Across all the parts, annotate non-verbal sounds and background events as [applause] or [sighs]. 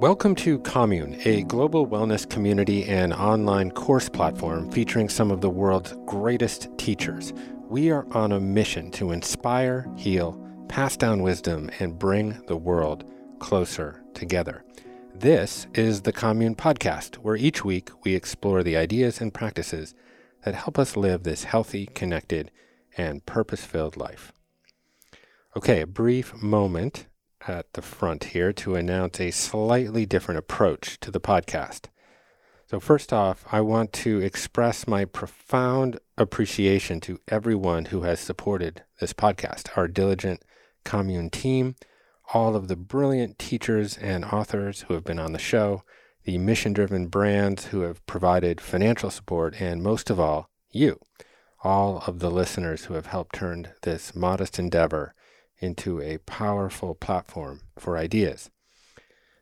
Welcome to Commune, a global wellness community and online course platform featuring some of the world's greatest teachers. We are on a mission to inspire, heal, pass down wisdom, and bring the world closer together. This is the Commune Podcast, where each week we explore the ideas and practices that help us live this healthy, connected, and purpose filled life. Okay, a brief moment at the front here to announce a slightly different approach to the podcast. So, first off, I want to express my profound appreciation to everyone who has supported this podcast, our diligent commune team, all of the brilliant teachers and authors who have been on the show, the mission driven brands who have provided financial support, and most of all, you, all of the listeners who have helped turn this modest endeavor into a powerful platform for ideas.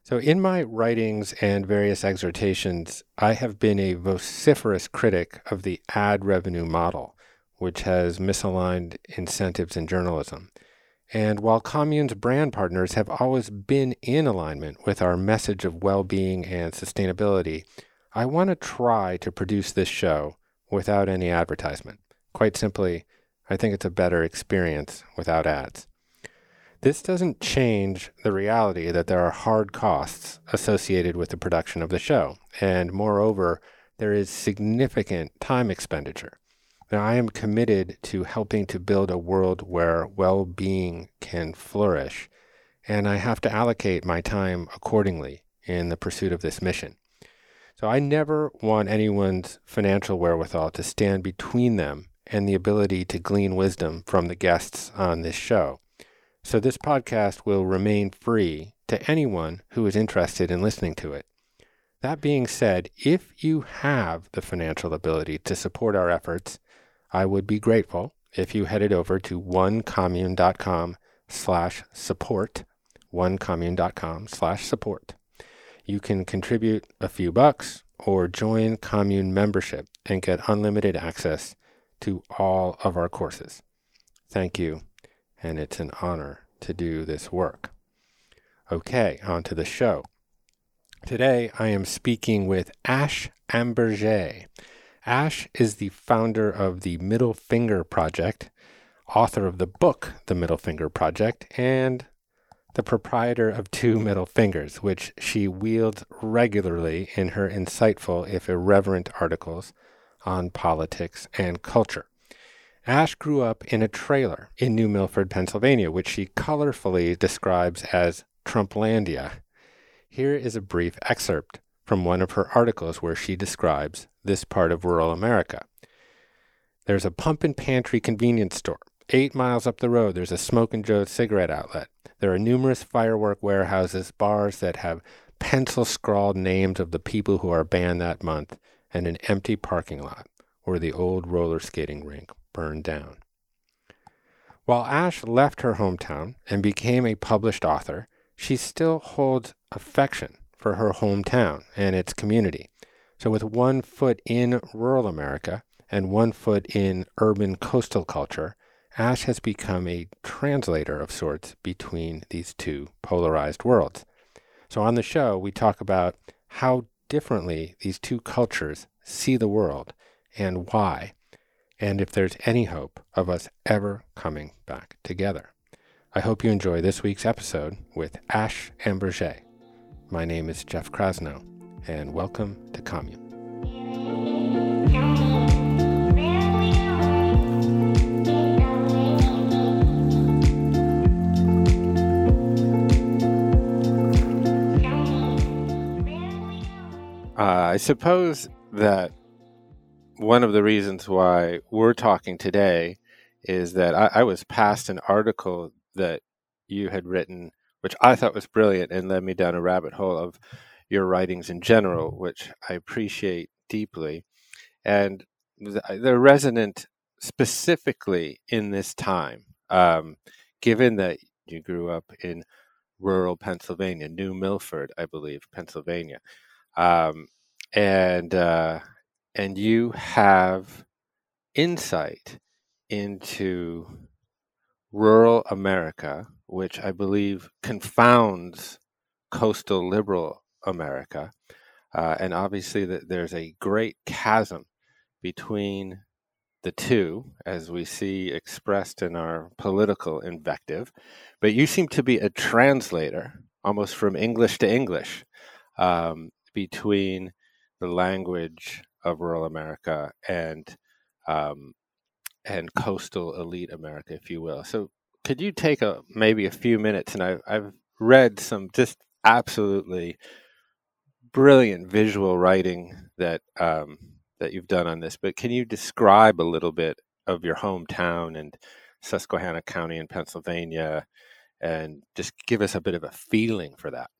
So, in my writings and various exhortations, I have been a vociferous critic of the ad revenue model, which has misaligned incentives in journalism. And while Commune's brand partners have always been in alignment with our message of well being and sustainability, I want to try to produce this show without any advertisement. Quite simply, I think it's a better experience without ads. This doesn't change the reality that there are hard costs associated with the production of the show, and moreover, there is significant time expenditure. Now, I am committed to helping to build a world where well being can flourish, and I have to allocate my time accordingly in the pursuit of this mission. So, I never want anyone's financial wherewithal to stand between them and the ability to glean wisdom from the guests on this show. So this podcast will remain free to anyone who is interested in listening to it. That being said, if you have the financial ability to support our efforts, I would be grateful if you headed over to onecommune.com slash support, onecommune.com slash support. You can contribute a few bucks or join commune membership and get unlimited access to all of our courses. Thank you and it's an honor to do this work. Okay, on to the show. Today I am speaking with Ash Ambirge. Ash is the founder of the Middle Finger Project, author of the book The Middle Finger Project, and the proprietor of Two [laughs] Middle Fingers, which she wields regularly in her insightful, if irreverent, articles on politics and culture. Ash grew up in a trailer in New Milford, Pennsylvania, which she colorfully describes as Trumplandia. Here is a brief excerpt from one of her articles where she describes this part of rural America. There's a pump and pantry convenience store. Eight miles up the road, there's a Smoke and Joe cigarette outlet. There are numerous firework warehouses, bars that have pencil scrawled names of the people who are banned that month, and an empty parking lot or the old roller skating rink burned down. While Ash left her hometown and became a published author, she still holds affection for her hometown and its community. So, with one foot in rural America and one foot in urban coastal culture, Ash has become a translator of sorts between these two polarized worlds. So, on the show, we talk about how differently these two cultures see the world and why, and if there's any hope of us ever coming back together. I hope you enjoy this week's episode with Ash Ambirge. My name is Jeff Krasno, and welcome to Commune. Uh, I suppose that one of the reasons why we're talking today is that I, I, was passed an article that you had written, which I thought was brilliant and led me down a rabbit hole of your writings in general, which I appreciate deeply. And they're resonant specifically in this time, um, given that you grew up in rural Pennsylvania, New Milford, I believe, Pennsylvania. Um, and uh, and you have insight into rural America, which I believe confounds coastal liberal America. Uh, and obviously, there's a great chasm between the two, as we see expressed in our political invective. But you seem to be a translator, almost from English to English, um, between the language of rural America and um, and coastal elite America, if you will. So, could you take a maybe a few minutes? And I've, I've read some just absolutely brilliant visual writing that um, that you've done on this, but can you describe a little bit of your hometown and Susquehanna County in Pennsylvania, and just give us a bit of a feeling for that?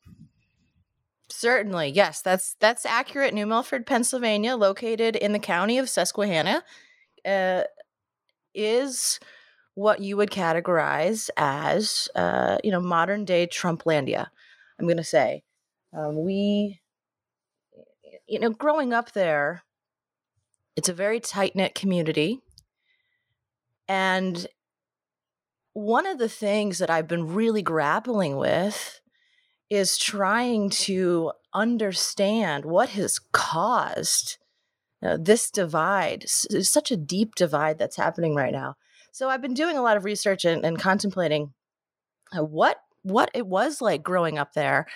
Certainly, yes, that's that's accurate. New Milford, Pennsylvania, located in the county of Susquehanna, uh, is what you would categorize as, uh, you know, modern day Trumplandia. I'm going to say, um, we, you know, growing up there, it's a very tight knit community, and one of the things that I've been really grappling with is trying to understand what has caused uh, this divide, such a deep divide that's happening right now. So I've been doing a lot of research and, and contemplating uh, what what it was like growing up there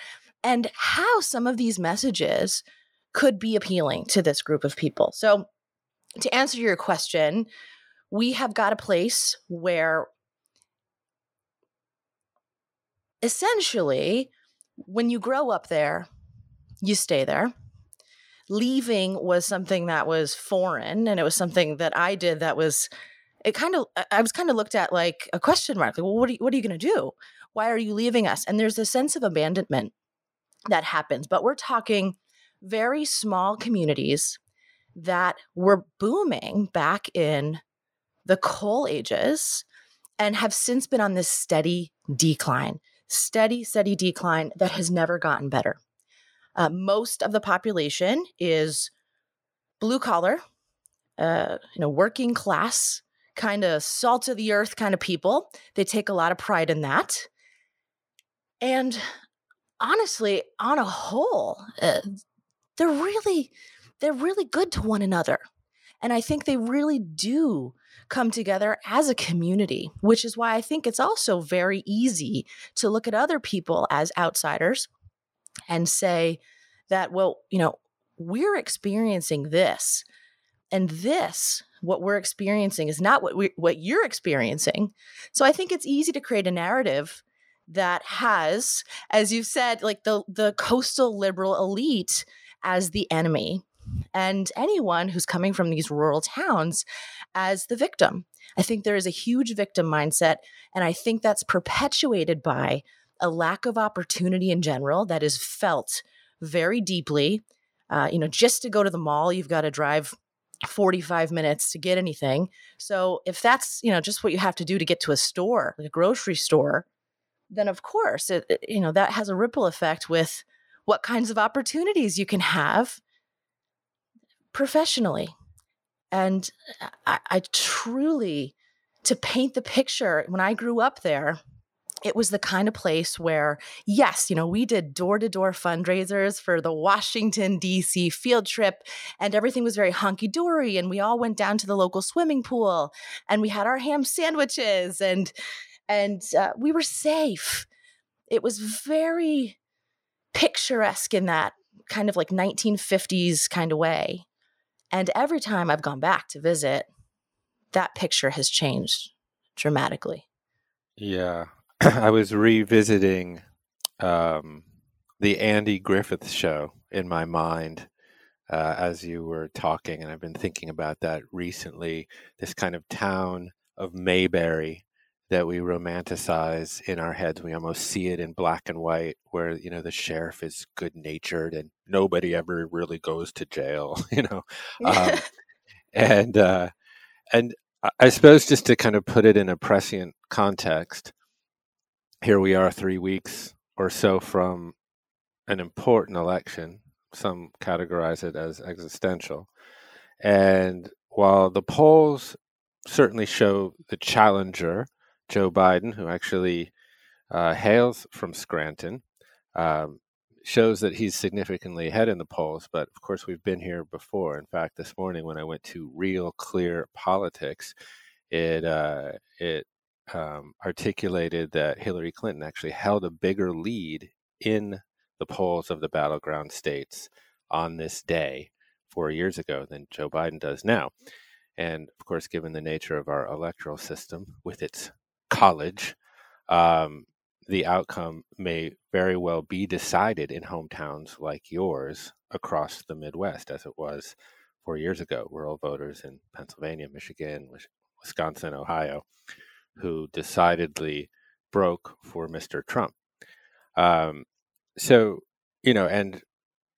and how some of these messages could be appealing to this group of people. So to answer your question, we have got a place where essentially when you grow up there, you stay there. Leaving was something that was foreign, and it was something that I did that was. It kind of, I was kind of looked at like a question mark. Like, well, what are you, what are you going to do? Why are you leaving us? And there's a sense of abandonment that happens. But we're talking very small communities that were booming back in the coal ages and have since been on this steady decline steady, steady decline that has never gotten better. Uh, most of the population is blue collar, uh, you know, working class, kind of salt of the earth kind of people. They take a lot of pride in that. And honestly, on a whole, uh, they're really they're really good to one another. And I think they really do come together as a community, which is why I think it's also very easy to look at other people as outsiders and say that, well, you know, we're experiencing this. And this, what we're experiencing, is not what we what you're experiencing. So I think it's easy to create a narrative that has, as you've said, like the the coastal liberal elite as the enemy and anyone who's coming from these rural towns as the victim. I think there is a huge victim mindset, and I think that's perpetuated by a lack of opportunity in general that is felt very deeply. Uh, you know, just to go to the mall, you've got to drive 45 minutes to get anything. So if that's, you know, just what you have to do to get to a store, like a grocery store, then of course, it, it, you know, that has a ripple effect with what kinds of opportunities you can have professionally. And I, I truly, to paint the picture, when I grew up there, it was the kind of place where, yes, you know, we did door to door fundraisers for the Washington, D.C. field trip, and everything was very hunky dory. And we all went down to the local swimming pool and we had our ham sandwiches and, and uh, we were safe. It was very picturesque in that kind of like 1950s kind of way. And every time I've gone back to visit, that picture has changed dramatically. Yeah. [clears throat] I was revisiting um, the Andy Griffith show in my mind uh, as you were talking, and I've been thinking about that recently. This kind of town of Mayberry that we romanticize in our heads. We almost see it in black and white, where you know the sheriff is good natured and nobody ever really goes to jail. [laughs] You know, um, [laughs] and uh, and I suppose just to kind of put it in a prescient context, here we are, three weeks or so from an important election. Some categorize it as existential, and while the polls certainly show the challenger Joe Biden, who actually uh, hails from Scranton, um, shows that he's significantly ahead in the polls. But of course, we've been here before. In fact, this morning when I went to Real Clear Politics, it uh, it um, articulated that Hillary Clinton actually held a bigger lead in the polls of the battleground states on this day four years ago than Joe Biden does now. And of course, given the nature of our electoral system with its college, um, the outcome may very well be decided in hometowns like yours across the Midwest, as it was four years ago. Rural voters in Pennsylvania, Michigan, Wisconsin, Ohio, who decidedly broke for Mr. Trump. Um, so, you know, and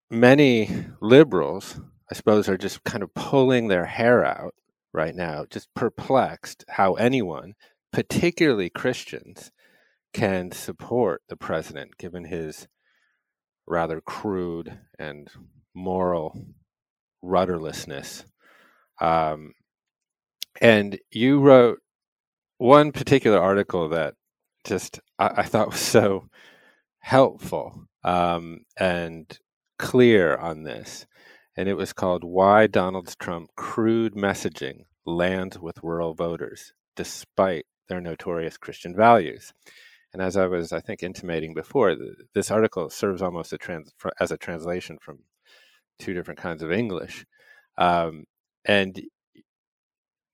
many liberals, I suppose, are just kind of pulling their hair out right now, just perplexed how anyone, particularly Christians, can support the president given his rather crude and moral rudderlessness. Um, and you wrote one particular article that just I, I thought was so helpful um, and clear on this. And it was called Why Donald Trump Crude Messaging Lands with Rural Voters Despite Their Notorious Christian Values. And as I was, I think, intimating before, this article serves almost a trans, as a translation from two different kinds of English. Um, and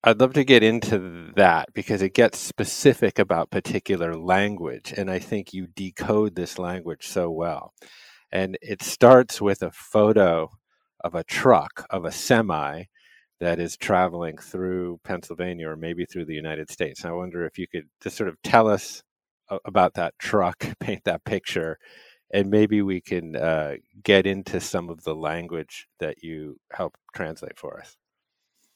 I'd love to get into that because it gets specific about particular language. And I think you decode this language so well. And it starts with a photo of a truck, of a semi that is traveling through Pennsylvania or maybe through the United States. I wonder if you could just sort of tell us about that truck, [laughs] paint that picture, and maybe we can uh, get into some of the language that you help translate for us.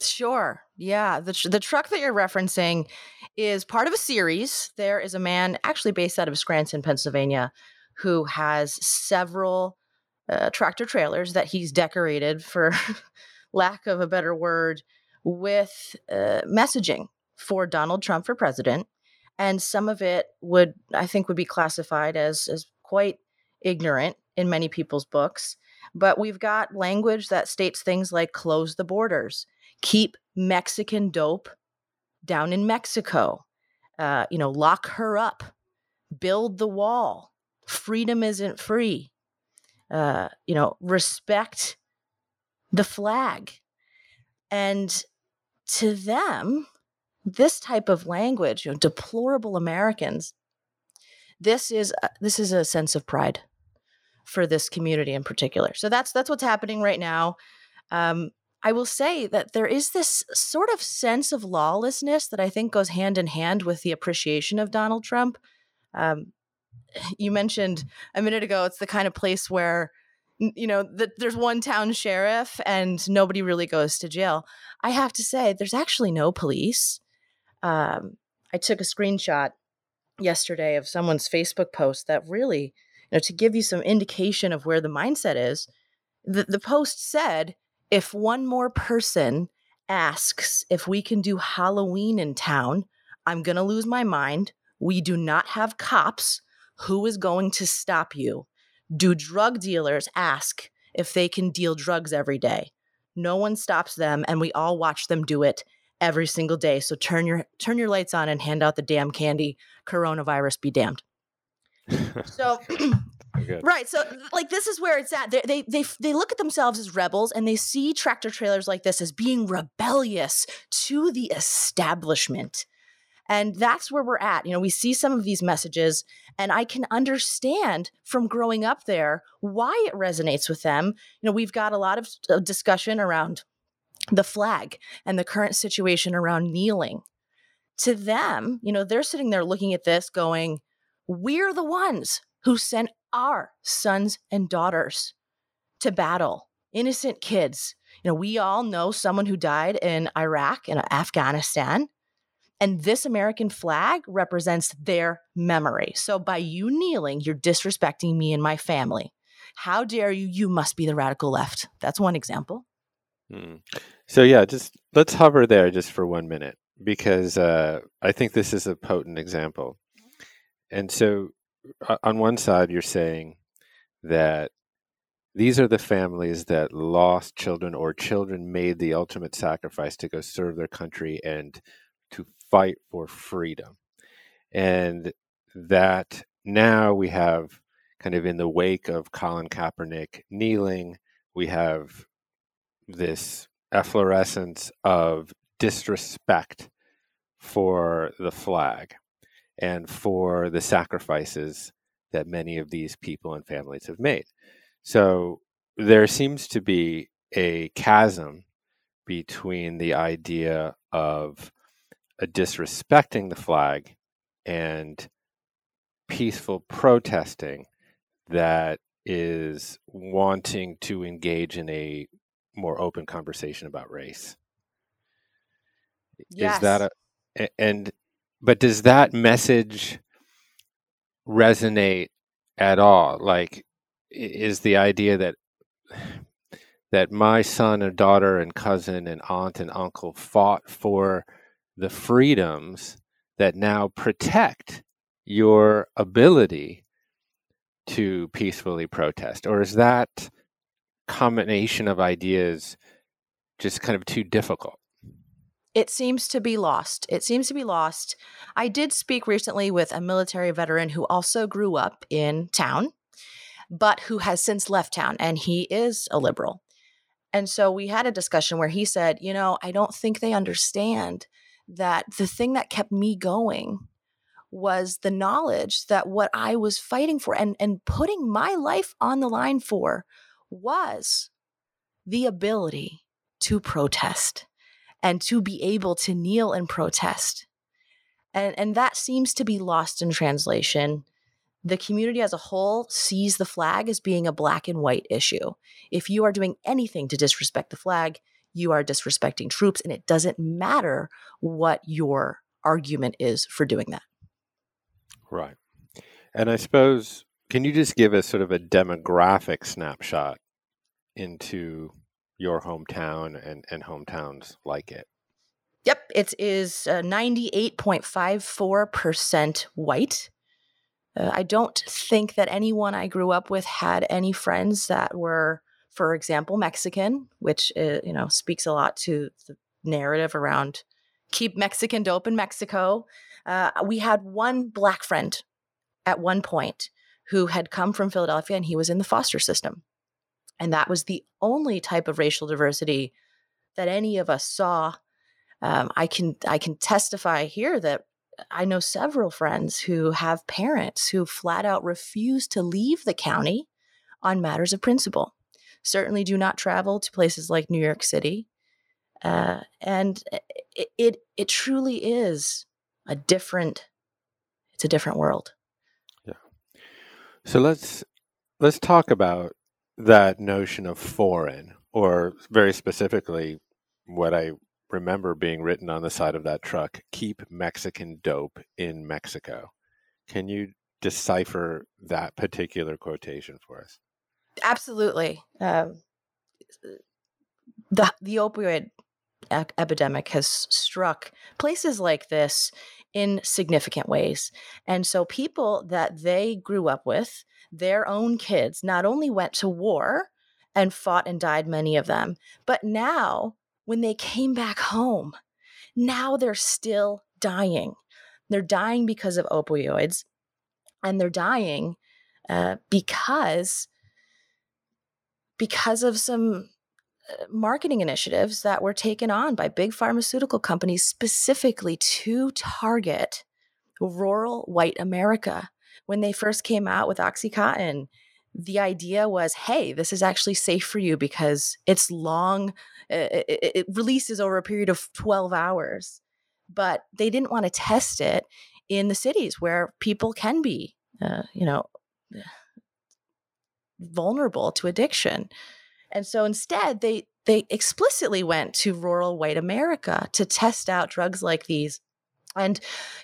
Sure. Yeah. The, tr- the truck that you're referencing is part of a series. There is a man actually based out of Scranton, Pennsylvania, who has several uh, tractor trailers that he's decorated, for [laughs] lack of a better word, with uh, messaging for Donald Trump for president and some of it would i think would be classified as as quite ignorant in many people's books but we've got language that states things like close the borders keep mexican dope down in mexico uh, you know lock her up build the wall freedom isn't free uh, you know respect the flag and to them this type of language, you know, deplorable Americans, this is this is a sense of pride for this community in particular. So that's that's what's happening right now. Um, I will say that there is this sort of sense of lawlessness that I think goes hand in hand with the appreciation of Donald Trump. Um, [sighs] you mentioned a minute ago it's the kind of place where you know that there's one town sheriff and nobody really goes to jail. I have to say there's actually no police um, I took a screenshot yesterday of someone's Facebook post that really, you know, to give you some indication of where the mindset is. The, the post said, if one more person asks if we can do Halloween in town, I'm going to lose my mind. We do not have cops. Who is going to stop you? Do drug dealers ask if they can deal drugs every day? No one stops them, and we all watch them do it every single day. So turn your turn your lights on and hand out the damn candy. Coronavirus be damned. so [laughs] right so like this is where it's at they, they they they look at themselves as rebels and they see tractor trailers like this as being rebellious to the establishment and that's where we're at you know we see some of these messages and i can understand from growing up there why it resonates with them you know we've got a lot of uh, discussion around the flag and the current situation around kneeling. To them, you know, they're sitting there looking at this going, we're the ones who sent our sons and daughters to battle, innocent kids. You know, we all know someone who died in Iraq and Afghanistan. And this American flag represents their memory. So by you kneeling, you're disrespecting me and my family. How dare you? You must be the radical left. That's one example. Hmm. So yeah, just let's hover there just for one minute because uh, I think this is a potent example. And so, on one side, you're saying that these are the families that lost children or children made the ultimate sacrifice to go serve their country and to fight for freedom. And that now we have kind of in the wake of Colin Kaepernick kneeling, we have this efflorescence of disrespect for the flag and for the sacrifices that many of these people and families have made. So there seems to be a chasm between the idea of a disrespecting the flag and peaceful protesting that is wanting to engage in a more open conversation about race. Yes. Is that a and but does that message resonate at all? Like is the idea that that my son and daughter and cousin and aunt and uncle fought for the freedoms that now protect your ability to peacefully protest or is that combination of ideas just kind of too difficult it seems to be lost. It seems to be lost. I did speak recently with a military veteran who also grew up in town but who has since left town and he is a liberal. And so we had a discussion where he said, You know, I don't think they understand that the thing that kept me going was the knowledge that what I was fighting for and, and putting my life on the line for was the ability to protest and to be able to kneel and protest. And, and that seems to be lost in translation the community as a whole sees the flag as being a black and white issue. If you are doing anything to disrespect the flag, you are disrespecting troops, and it doesn't matter what your argument is for doing that. Right. And I suppose, can you just give us sort of a demographic snapshot into your hometown and, and hometowns like it? Yep, it is uh, 98.54% white. Uh, I don't think that anyone I grew up with had any friends that were, for example, Mexican, which uh, you know speaks a lot to the narrative around keep Mexican dope in Mexico. Uh, we had one black friend at one point who had come from Philadelphia and he was in the foster system. And that was the only type of racial diversity that any of us saw. Um, I can I can testify here that I know several friends who have parents who flat out refuse to leave the county on matters of principle. Certainly do not travel to places like New York City. Uh, and it, it it truly is a different it's a different world. Yeah. So let's let's talk about that notion of foreign or very specifically what I remember being written on the side of that truck keep Mexican dope in Mexico. Can you decipher that particular quotation for us? Absolutely. Um, the, the opioid e- epidemic has struck places like this in significant ways. And so people that they grew up with, their own kids, not only went to war and fought and died, many of them, but now when they came back home, now they're still dying. They're dying because of opioids, and they're dying uh, because because of some uh, marketing initiatives that were taken on by big pharmaceutical companies specifically to target rural white America. When they first came out with Oxycontin, the idea was hey, this is actually safe for you because it's long it, it, releases over a period of 12 hours. But they didn't want to test it in the cities where people can be, uh, you know, vulnerable to addiction. And so instead, they they explicitly went to rural white America to test out drugs like these. And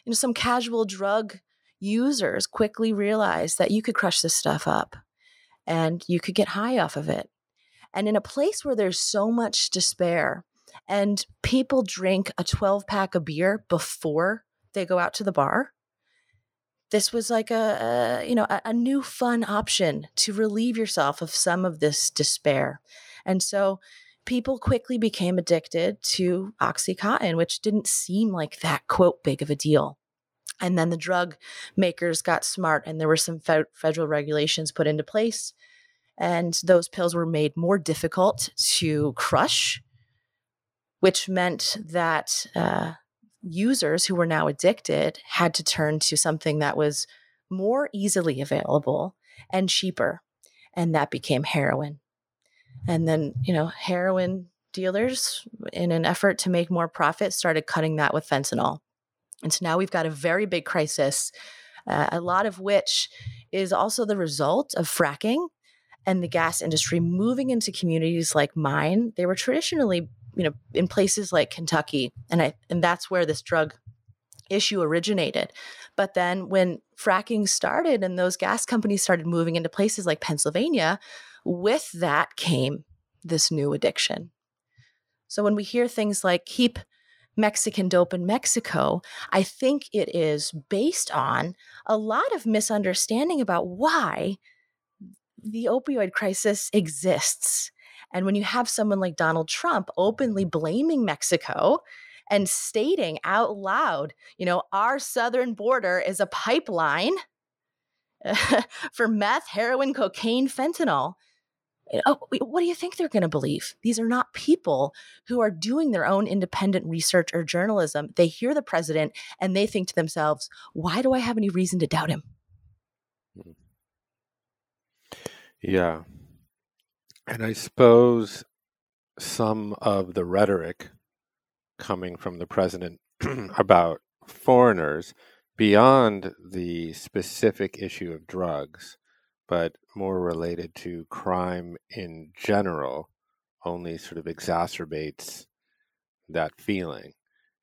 you know, some casual drug users quickly realized that you could crush this stuff up and you could get high off of it. And in a place where there's so much despair and people drink a 12 pack of beer before they go out to the bar, this was like a, a you know a, a new fun option to relieve yourself of some of this despair. And so people quickly became addicted to oxycontin which didn't seem like that quote big of a deal. And then the drug makers got smart and there were some fe- federal regulations put into place. And those pills were made more difficult to crush which meant that uh, users who were now addicted had to turn to something that was more easily available and cheaper. And that became heroin. And then, you know, heroin dealers, in an effort to make more profit, started cutting that with fentanyl. And so now we've got a very big crisis, uh, a lot of which is also the result of fracking and the gas industry moving into communities like mine. They were traditionally you know in places like Kentucky and I and that's where this drug issue originated. But then when fracking started and those gas companies started moving into places like Pennsylvania, with that came this new addiction. So when we hear things like keep Mexican dope in Mexico, I think it is based on a lot of misunderstanding about why the opioid crisis exists and when you have someone like Donald Trump openly blaming Mexico and stating out loud, you know, our southern border is a pipeline [laughs] for meth, heroin, cocaine, fentanyl. Oh, what do you think they're going to believe? These are not people who are doing their own independent research or journalism. They hear the president and they think to themselves, why do I have any reason to doubt him? Hmm. Yeah. And I suppose some of the rhetoric coming from the president [clears throat] about foreigners beyond the specific issue of drugs, but more related to crime in general, only sort of exacerbates that feeling.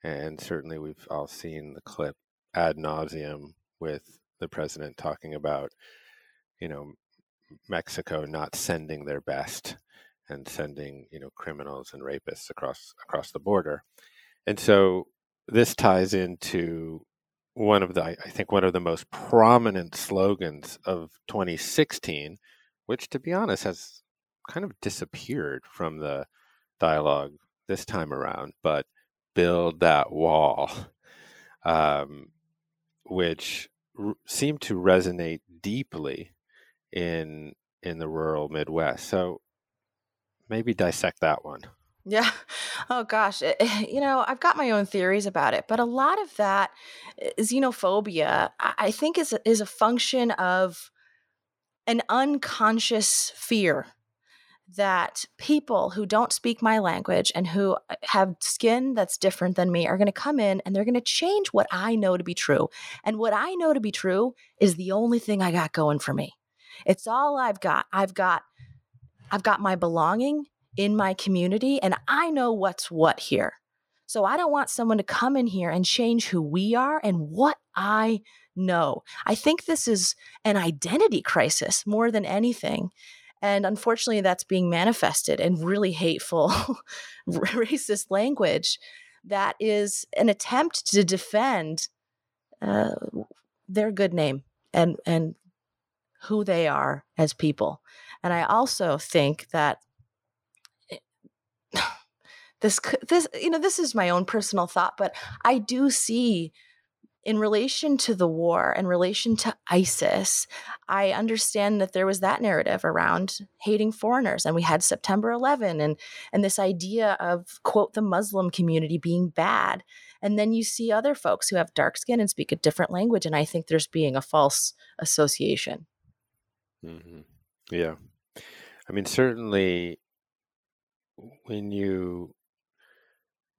And certainly, we've all seen the clip ad nauseum with the president talking about, you know, Mexico not sending their best and sending you know criminals and rapists across across the border, and so this ties into one of the I think one of the most prominent slogans of 2016, which to be honest has kind of disappeared from the dialogue this time around, but build that wall, um, which r- seemed to resonate deeply in in the rural Midwest. So maybe dissect that one. Yeah. [laughs] Oh gosh. It, eh, you know, I've got my own theories about it, but a lot of that eh, xenophobia, I think, is is a function of an unconscious fear that people who don't speak my language and who have skin that's different than me are going to come in and they're going to change what I know to be true. And what I know to be true is the only thing I got going for me. It's all I've got. I've got I've got my belonging in my community and I know what's what here. So I don't want someone to come in here and change who we are and what I know. I think this is an identity crisis more than anything. And unfortunately, that's being manifested in really hateful, [laughs] racist language that is an attempt to defend uh, their good name and, and who they are as people. And I also think that [sighs] this this you know this is my own personal thought, but I do see in relation to the war in relation to ISIS, I understand that there was that narrative around hating foreigners and we had September 11 and and this idea of quote the Muslim community being bad. And then you see other folks who have dark skin and speak a different language and I think there's being a false association. Mm-hmm. Yeah. I mean, certainly when you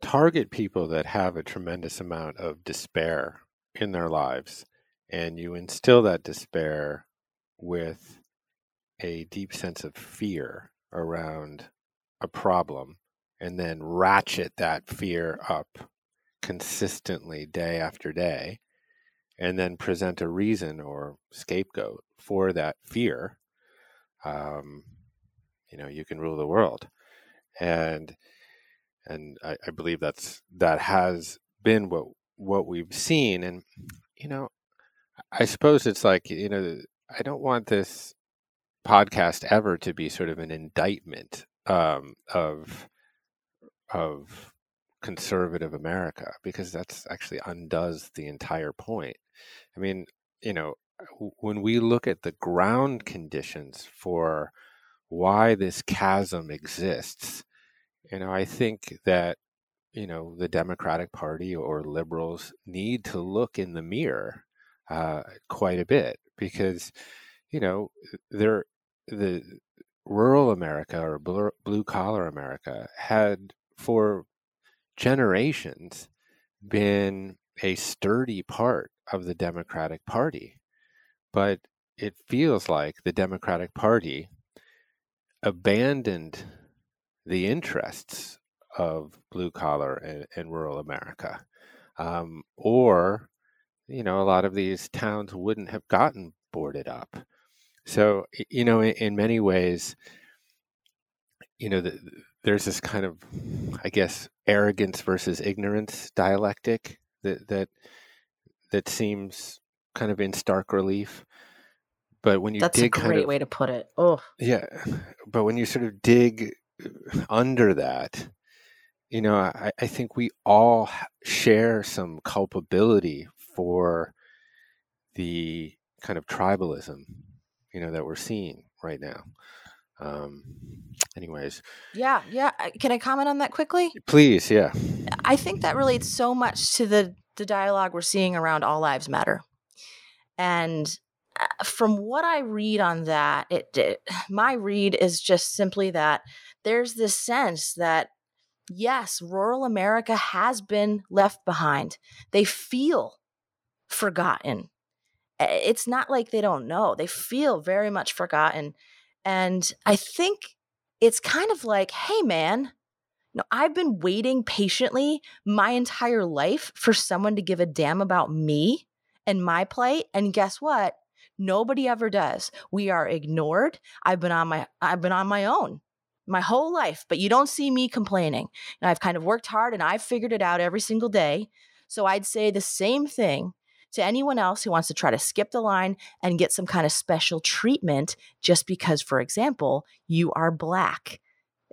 target people that have a tremendous amount of despair in their lives and you instill that despair with a deep sense of fear around a problem and then ratchet that fear up consistently day after day and then present a reason or scapegoat for that fear, um, you know, you can rule the world. And and I, I believe that's that has been what what we've seen. And you know, I suppose it's like, you know, I don't want this podcast ever to be sort of an indictment um, of of conservative America because that's actually undoes the entire point. I mean, you know, when we look at the ground conditions for why this chasm exists, you know, I think that you know the Democratic Party or liberals need to look in the mirror uh, quite a bit because you know they're the rural America or blue collar America had for generations been a sturdy part of the Democratic Party. But it feels like the Democratic Party abandoned the interests of blue collar and, and rural America. Um, or, you know, a lot of these towns wouldn't have gotten boarded up. So, you know, in, in many ways, you know, the, there's this kind of, I guess, arrogance versus ignorance dialectic that that that seems kind of in stark relief. But when you that's dig a great of, way to put it. Oh, yeah. [sighs] But when you sort of dig under that, you know, I, I think we all share some culpability for the kind of tribalism, you know, that we're seeing right now. Um, anyways, yeah, yeah. Can I comment on that quickly? Please, yeah. I think that relates so much to the the dialogue we're seeing around all lives matter, and uh, from what I read on that, it, it [sighs] my read is just simply that there's this sense that yes, rural America has been left behind. They feel forgotten. It's not like they don't know. They feel very much forgotten. And I think it's kind of like, hey, man, know, I've been waiting patiently my entire life for someone to give a damn about me and my plight. And guess what? Nobody ever does. We are ignored. I've been on my I've been on my own my whole life, but you don't see me complaining. And I've kind of worked hard and I've figured it out every single day. So I'd say the same thing to anyone else who wants to try to skip the line and get some kind of special treatment just because, for example, you are black.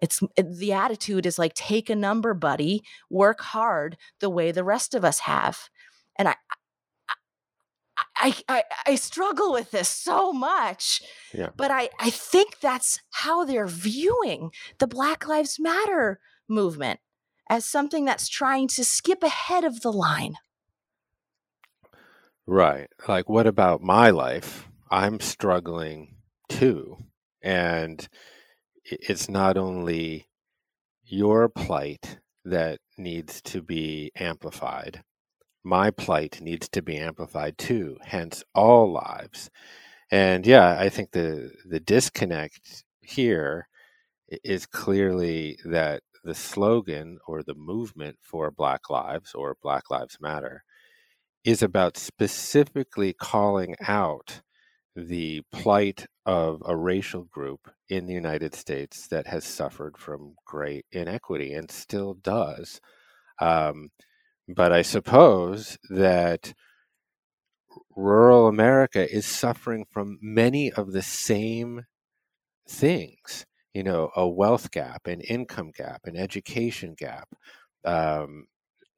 It's the attitude is like take a number, buddy, work hard the way the rest of us have. And I, I, I, I struggle with this so much. Yeah. But I, I think that's how they're viewing the Black Lives Matter movement as something that's trying to skip ahead of the line. Right. Like, what about my life? I'm struggling too. And it's not only your plight that needs to be amplified, my plight needs to be amplified too, hence all lives. And yeah, I think the the disconnect here is clearly that the slogan or the movement for Black Lives or Black Lives Matter is about specifically calling out the plight of a racial group in the United States that has suffered from great inequity and still does. Um, but I suppose that rural America is suffering from many of the same things. You know, a wealth gap, an income gap, an education gap, um,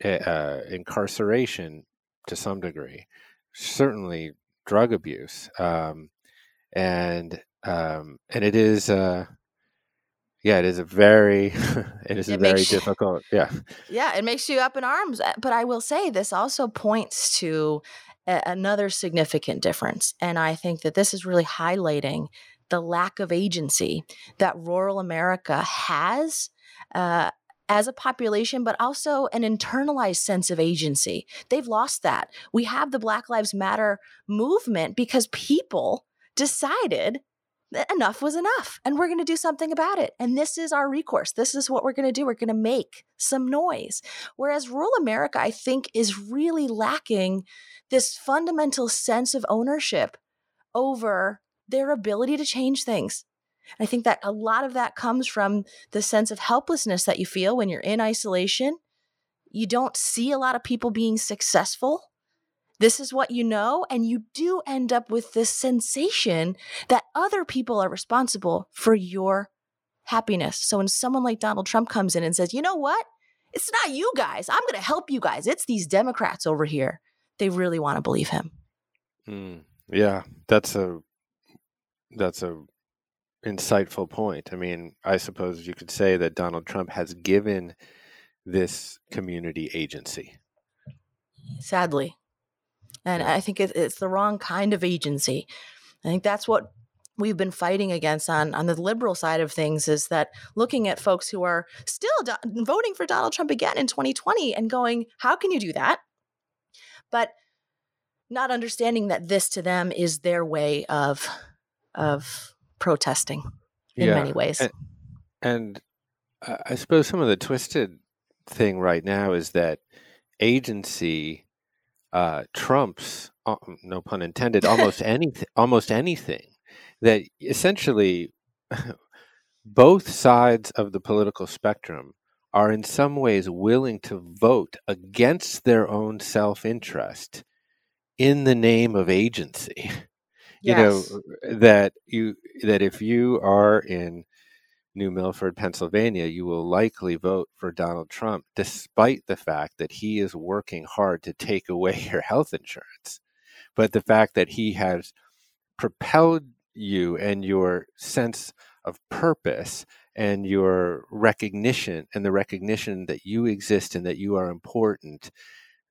uh, incarceration to some degree, certainly drug abuse, um, and um, and it is uh, yeah, it is a very [laughs] it is it a very [laughs] difficult yeah yeah it makes you up in arms. Uh, but I will say this also points to a- another significant difference, and I think that this is really highlighting the lack of agency that rural America has uh, as a population, but also an internalized sense of agency. They've lost that. We have the Black Lives Matter movement because people decided that enough was enough and we're going to do something about it. And this is our recourse. This is what we're going to do. We're going to make some noise. Whereas rural America, I think, is really lacking this fundamental sense of ownership over their ability to change things. I think that a lot of that comes from the sense of helplessness that you feel when you're in isolation. You don't see a lot of people being successful. This is what you know. And you do end up with this sensation that other people are responsible for your happiness. So when someone like Donald Trump comes in and says, you know what? It's not you guys. I'm going to help you guys. It's these Democrats over here. They really want to believe him. Mm, yeah, that's a that's a insightful point. I mean, I suppose you could say that Donald Trump has given this community agency. Sadly. And I think it's the wrong kind of agency. I think that's what we've been fighting against on, on the liberal side of things is that looking at folks who are still do- voting for Donald Trump again in 2020 and going, how can you do that? But not understanding that this to them is their way of of protesting in yeah. many ways. And, and I suppose some of the twisted thing right now is that agency uh, trumps, uh, no pun intended, almost [laughs] anything. Almost anything that essentially [laughs] both sides of the political spectrum are in some ways willing to vote against their own self-interest in the name of agency. [laughs] You yes. know that you that if you are in New Milford, Pennsylvania, you will likely vote for Donald Trump, despite the fact that he is working hard to take away [laughs] your health insurance. But the fact that he has propelled you and your sense of purpose and your recognition and the recognition that you exist and that you are important,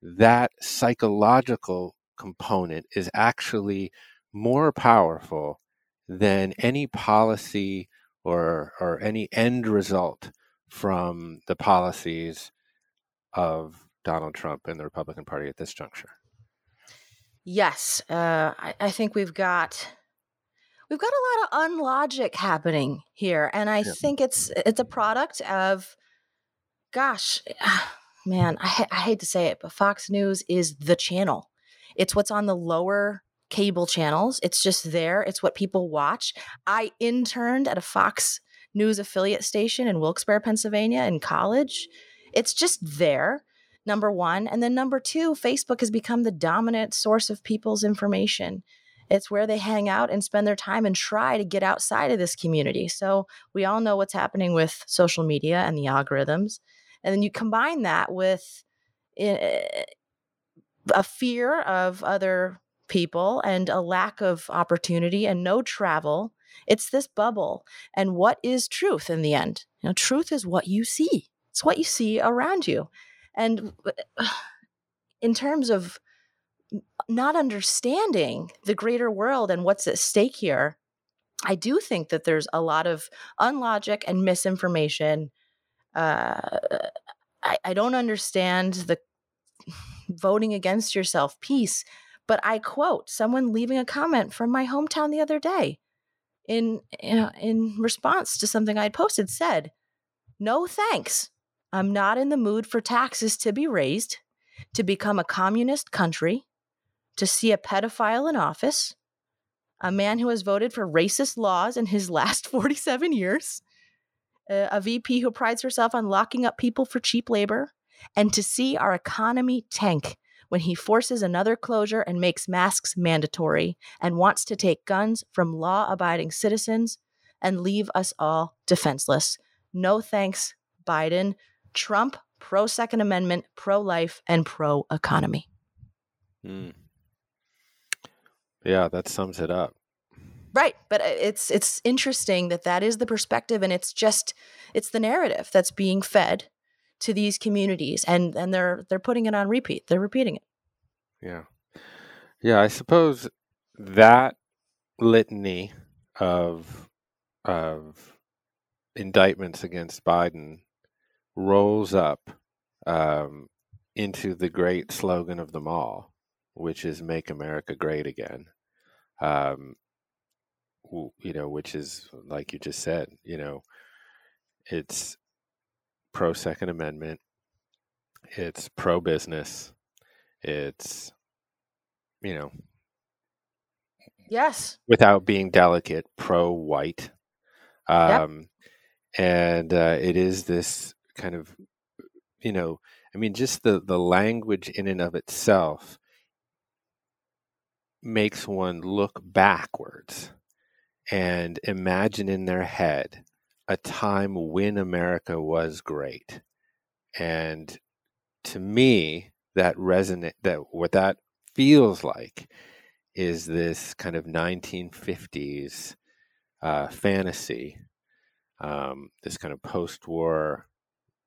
that psychological component is actually more powerful than any policy or or any end result from the policies of Donald Trump and the Republican Party at this juncture. Yes, uh, I, I, think we've got we've got a lot of unlogic happening here, and I yeah. think it's it's a product of, gosh, [sighs] man, I, I hate to say it, but Fox News is the channel. It's what's on the lower cable channels. It's just there. It's what people watch. I interned at a Fox News affiliate station in Wilkes-Barre, Pennsylvania in college. It's just there. Number one. And then number two, Facebook has become the dominant source of people's information. It's where they hang out and spend their time and try to get outside of this community. So we all know what's happening with social media and the algorithms. And then you combine that with eh, a fear of other people and a lack of opportunity and no travel. It's this bubble. And what is truth in the end? You know, truth is what you see. It's what you see around you. And [sighs] in terms of not understanding the greater world and what's at stake here, I do think that there's a lot of unlogic and misinformation. Uh, I, I don't understand the [sighs] voting against yourself piece but I quote someone leaving a comment from my hometown the other day in in response to something I'd posted said, "No thanks. I'm not in the mood for taxes to be raised, to become a communist country, to see a pedophile in office, a man who has voted for racist laws in his [laughs] last 47 years, a VP who prides herself on locking up people for cheap labor, and to see our economy tank when he forces another closure and makes masks mandatory and wants to take guns from law abiding citizens and leave us all defenseless. No thanks, Biden. Trump, pro Second Amendment, pro life, and pro economy. Mm. Yeah, that sums it up. Right, but uh, it's it's interesting that that is the perspective, and it's just it's the narrative that's being fed to these communities and and they're they're putting it on repeat they're repeating it. Yeah. Yeah i suppose that litany of of indictments against biden rolls up um, into the great slogan of them all which is make america great again. Um, you know which is like you just said you know it's pro Second Amendment. It's pro business. It's, you know, yes, without being delicate, pro white. Um, yep. And uh, it is this kind of, you know, I mean, just the, the language in and of itself makes one look backwards and imagine in their head a time when America was great. And to me, that resonate that what that feels like is this kind of 1950s uh, fantasy, um, this kind of post-war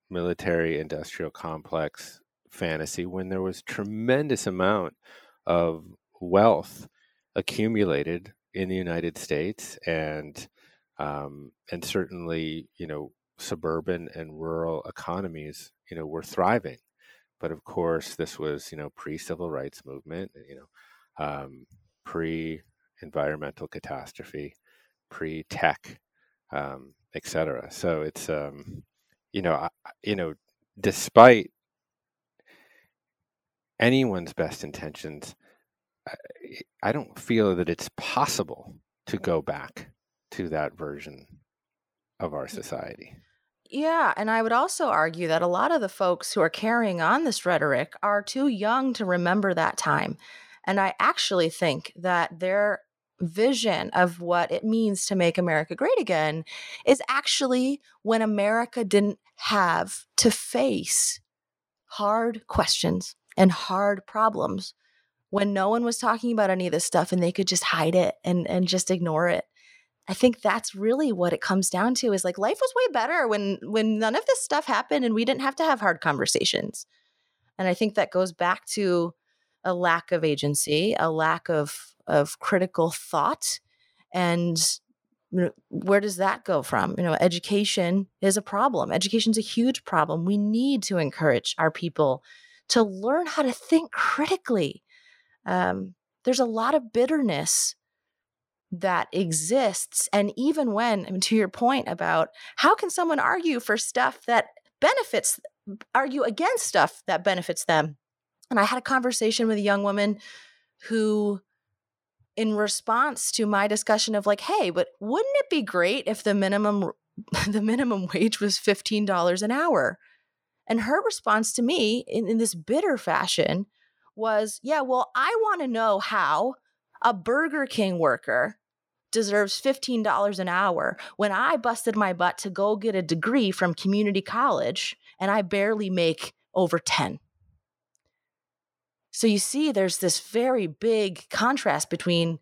military industrial complex fantasy when there was tremendous amount of wealth accumulated in the United States and um, and certainly you know suburban and rural economies you know were thriving. But of course this was you know pre civil rights movement you know um, pre environmental catastrophe pre tech um, etc so it's um, you know I, you know despite anyone's best intentions I, I don't feel that it's possible to go back to that version of our mm-hmm. society. Yeah, and I would also argue that a lot of the folks who are carrying on this rhetoric are too young to remember that time. And I actually think that their vision of what it means to make America great again is actually when America didn't have to face hard questions and hard problems when no one was talking about any of this stuff and they could just hide it and and just ignore it. I think that's really what it comes down to is like life was way better when when none of this stuff happened and we didn't have to have hard conversations. And I think that goes back to a lack of agency, a lack of of critical thought and where does that go from? You know, education is a problem. Education's a huge problem. We need to encourage our people to learn how to think critically um, there's a lot of bitterness that exists. And even when, I mean, to your point about how can someone argue for stuff that benefits, argue against stuff that benefits them? And I had a conversation with a young woman who, in response to my discussion of like, hey, but wouldn't it be great if the minimum [laughs] the minimum wage was $15 an hour? And her response to me in, in this bitter fashion was, yeah, well, I want to know how a Burger King worker deserves $15 an hour when I busted my butt to go get a degree from community college and I barely make over 10. So you see, there's this very big contrast between,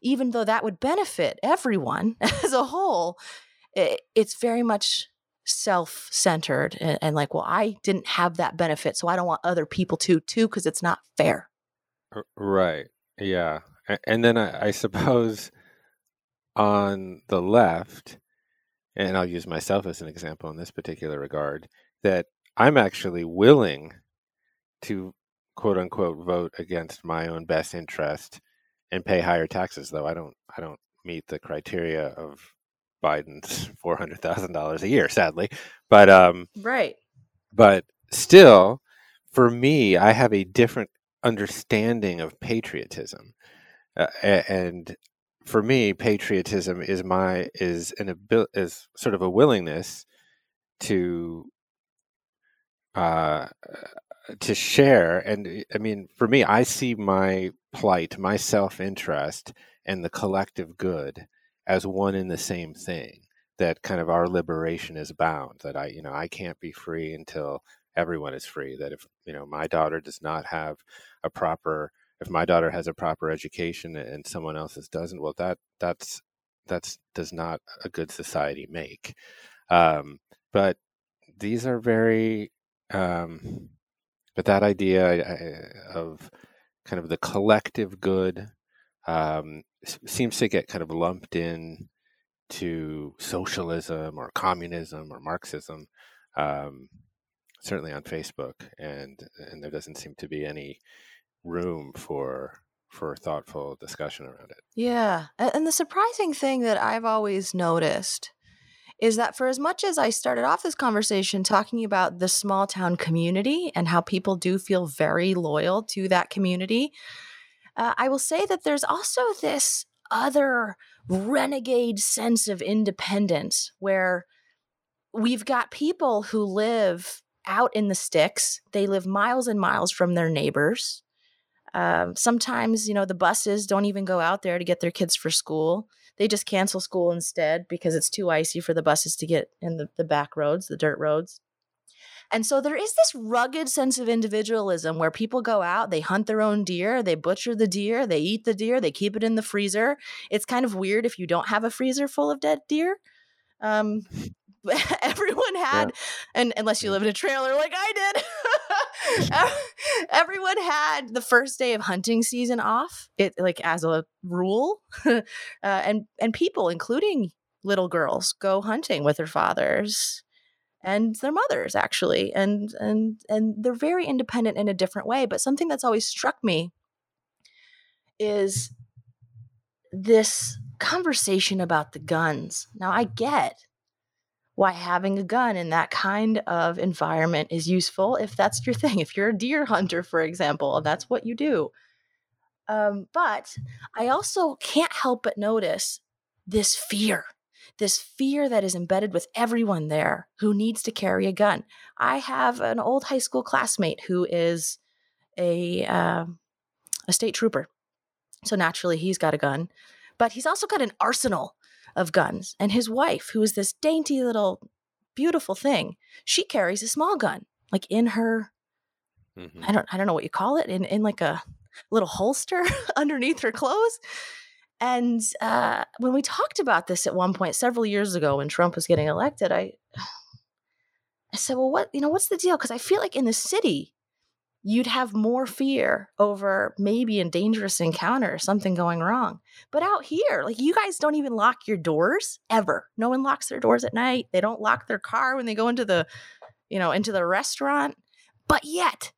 even though that would benefit everyone [laughs] as a whole, it's very much self centered and, and, like, well, I didn't have that benefit, so I don't want other people to, too, because it's not fair. Right. Yeah. And then I, I suppose on the left, and I'll use myself as an example in this particular regard, that I'm actually willing to quote unquote vote against my own best interest and pay higher taxes though I don't I don't meet the criteria of Biden's [laughs] four hundred thousand dollars a year, sadly. But um, right. But still, for me, I have a different understanding of patriotism, uh, and for me, patriotism is my is an abil- is sort of a willingness to uh to share. And i mean for me i see my plight my self-interest and the collective good as one and the same thing that kind of our liberation is bound that i you know i can't be free until everyone is free that if you know my daughter does not have a proper if my daughter has a proper education and someone else's doesn't well that that's that's does not a good society make. Um, but these are very um, but that idea of kind of the collective good um, seems to get kind of lumped in to socialism or communism or Marxism, um, certainly on Facebook, and and there doesn't seem to be any room for for thoughtful discussion around it. Yeah, and the surprising thing that I've always noticed is that for as much as I started off this conversation talking about the small town community and how people do feel very loyal to that community, uh, I will say that there's also this other renegade sense of independence where we've got people who live out in the sticks, they live miles and miles from their neighbors. Um, sometimes, you know, the buses don't even go out there to get their kids for school. They just cancel school instead because it's too icy for the buses to get in the, the back roads, the dirt roads. And so there is this rugged sense of individualism where people go out, they hunt their own deer, they butcher the deer, they eat the deer, they keep it in the freezer. It's kind of weird if you don't have a freezer full of dead deer. Um, [laughs] [laughs] everyone had, yeah. and unless you live in a trailer like I did, [laughs] [laughs] everyone had the first day of hunting season off. It like as a rule, uh, and and people, including little girls, go hunting with their fathers and their mothers actually and and and they're very independent in a different way but something that's always struck me is this conversation about the guns now i get why having a gun in that kind of environment is useful if that's your [laughs] thing if you're a deer hunter for example that's what you do um, but i also can't help but notice this fear this fear that is embedded with everyone there who needs to carry a gun. I have an old high school classmate who is a uh, a state trooper, so naturally he's got a gun, but he's also got an arsenal of guns. And his wife, who is this dainty little beautiful thing, she carries a small gun, like in her. Mm-hmm. I don't I don't know what you call it in in like a little holster [laughs] underneath her clothes and uh, when we talked about this at one point several years ago when Trump was getting elected, I [sighs] I said, "Well, what you know? What's the deal?" Because I feel like in the city, you'd have more fear over maybe a dangerous encounter, something going wrong. But out here, like you guys don't even lock your doors ever. No one locks their doors at night. They don't lock their car when they go into the, you know, into the restaurant. But yet,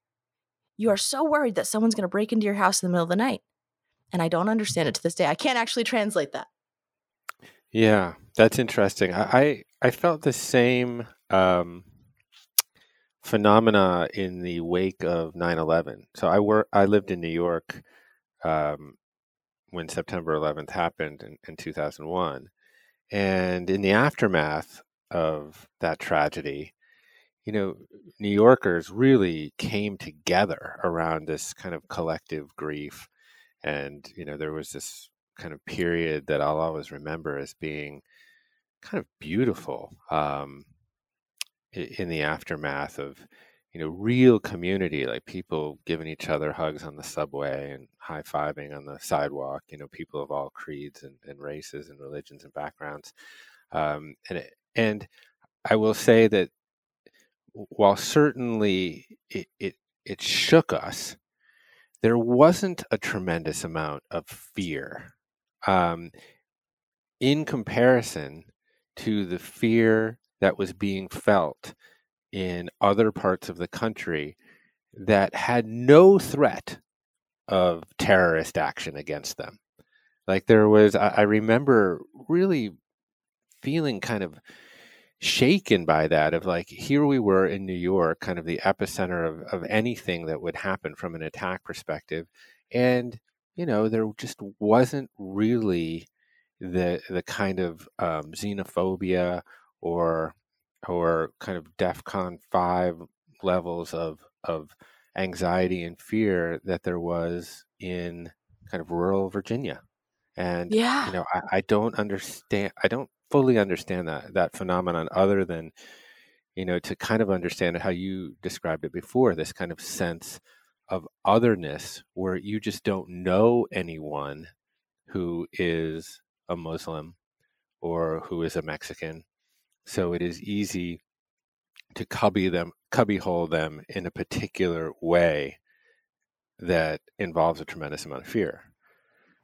you are so worried that someone's going to break into your house in the middle of the night and I don't understand it to this day. I can't actually translate that. Yeah, that's interesting. I I, I felt the same um, phenomena in the wake of 9/11. So I work I lived in New York um, when September 11th happened in, in 2001, and in the aftermath of that tragedy, you know, New Yorkers really came together around this kind of collective grief. And you know there was this kind of period that I'll always remember as being kind of beautiful. Um, in the aftermath of you know real community like people giving each other hugs on the subway and high fiving on the sidewalk you know people of all creeds and, and races and religions and backgrounds. Um, and it, and I will say that while certainly it, it it shook us there wasn't a tremendous amount of fear um, in comparison to the fear that was being felt in other parts of the country that had no threat of terrorist action against them. Like there was, I, I remember really feeling kind of shaken by that of like here we were in New York, kind of the epicenter of, of anything that would happen from an attack perspective. And, you know, there just wasn't really the the kind of um, xenophobia or or kind of DEFCON five levels of of anxiety and fear that there was in kind of rural Virginia. And yeah. you know, I, I don't understand I don't fully understand that that phenomenon other than you know to kind of understand how you described it before this kind of sense of otherness where you just don't know anyone who is a muslim or who is a mexican so it is easy to cubby them cubbyhole them in a particular way that involves a tremendous amount of fear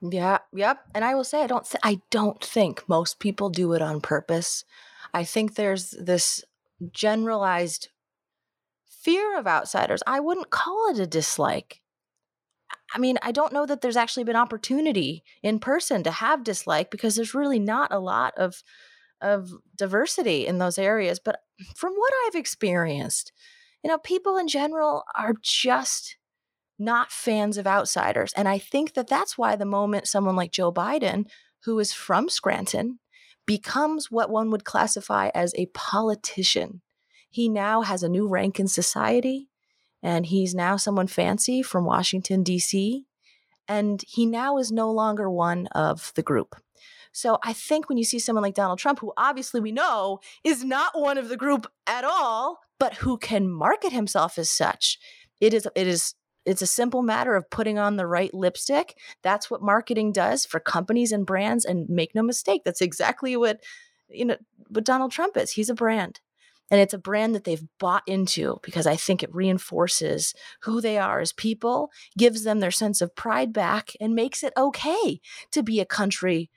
yeah, yep. And I will say I don't th- I don't think most people do it on purpose. I think there's this generalized fear of outsiders. I wouldn't call it a dislike. I mean, I don't know that there's actually been opportunity in person to have dislike because there's really not a lot of of diversity in those areas, but from what I've experienced, you know, people in general are just not fans of outsiders. And I think that that's why the moment someone like Joe Biden, who is from Scranton, becomes what one would classify as a politician, he now has a new rank in society. and he's now someone fancy from Washington, D.C., and he now is no longer one of the group. So I think when you see someone like Donald Trump, who obviously we know is not one of the group at all, but who can market himself as such, it is it is it's a simple matter of putting on the right lipstick. That's what marketing does for companies and brands. And make no mistake, that's exactly what you know what Donald Trump is. He's a brand. And it's a brand that they've bought into because I think it reinforces who they are as people, gives them their sense of pride back, and makes it okay to be a country.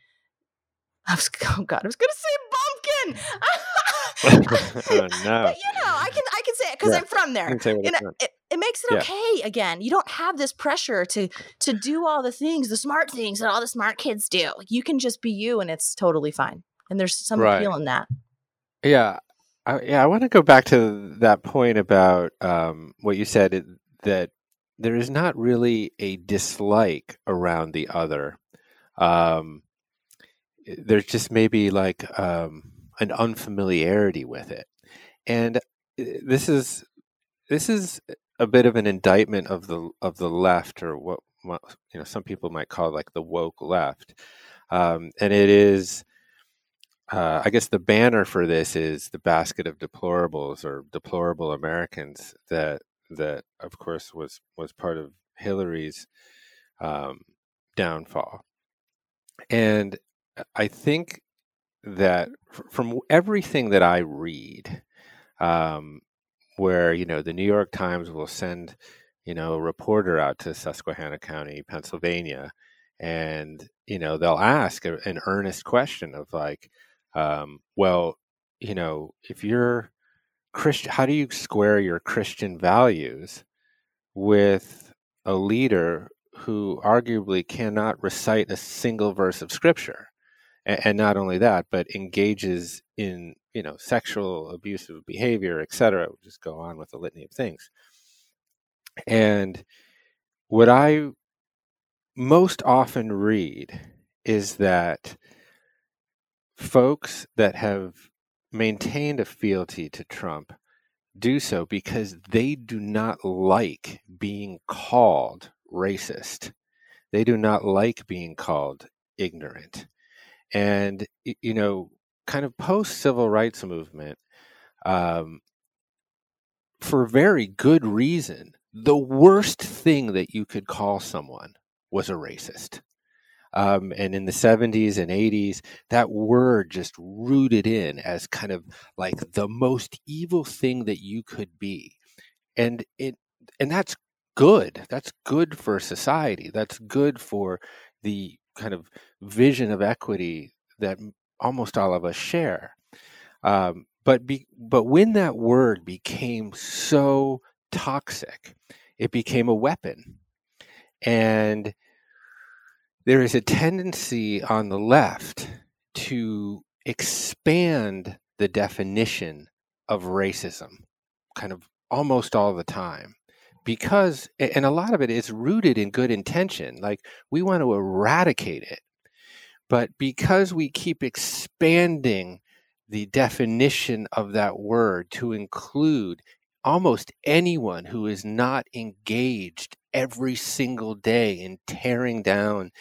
[laughs] I was, oh God, I was going to say bumpkin. [laughs] oh, [laughs] no. But, you know, I can I can say it because yeah. I'm from there. You know, it, it makes it yeah. okay again. You don't have this pressure to to do all the things, the smart things that all the smart kids do. You can just be you, and it's totally fine. And there's some right. appeal in that. Yeah, I, yeah. I want to go back to that point about um, what you said that there is not really a dislike around the other. Um, there's just maybe like um, an unfamiliarity with it, and eh, this is this is a bit of an indictment of the of the left, or what, what you know some people might call like the woke left, um, and it is. Uh, I guess the banner for this is the basket of deplorables or deplorable Americans that that of course was was part of Hillary's um, downfall, and I think that from everything that I read, um, where you know the New York Times will send you know a reporter out to Susquehanna County, Pennsylvania, and you know they'll ask a, an earnest question of like, um, well, you know, if you're Christian, how do you square your Christian values with a leader who arguably cannot recite a single verse of scripture? And, and not only that, but engages in you know sexual abusive behavior, etc. We'll just go on with a litany of things. And what I most often read is that folks that have maintained a fealty to Trump do so because they do not like being called racist. They do not like being called ignorant. And, you know, kind of post civil rights movement, um, for very good reason, the worst thing that you could call someone was a racist. Um, and in the 70s and 80s, that word just rooted in as kind of like the most evil thing that you could be. And it and that's good. That's good for society. That's good for the kind of vision of equity that almost all of us share. Um, but be, but when that word became so toxic, it became a weapon, and there is a tendency on the left to expand the definition of racism, kind of almost all the time because and a lot of it is rooted in good intention like we want to eradicate it but because we keep expanding the definition of that word to include almost anyone who is not engaged every single day in tearing down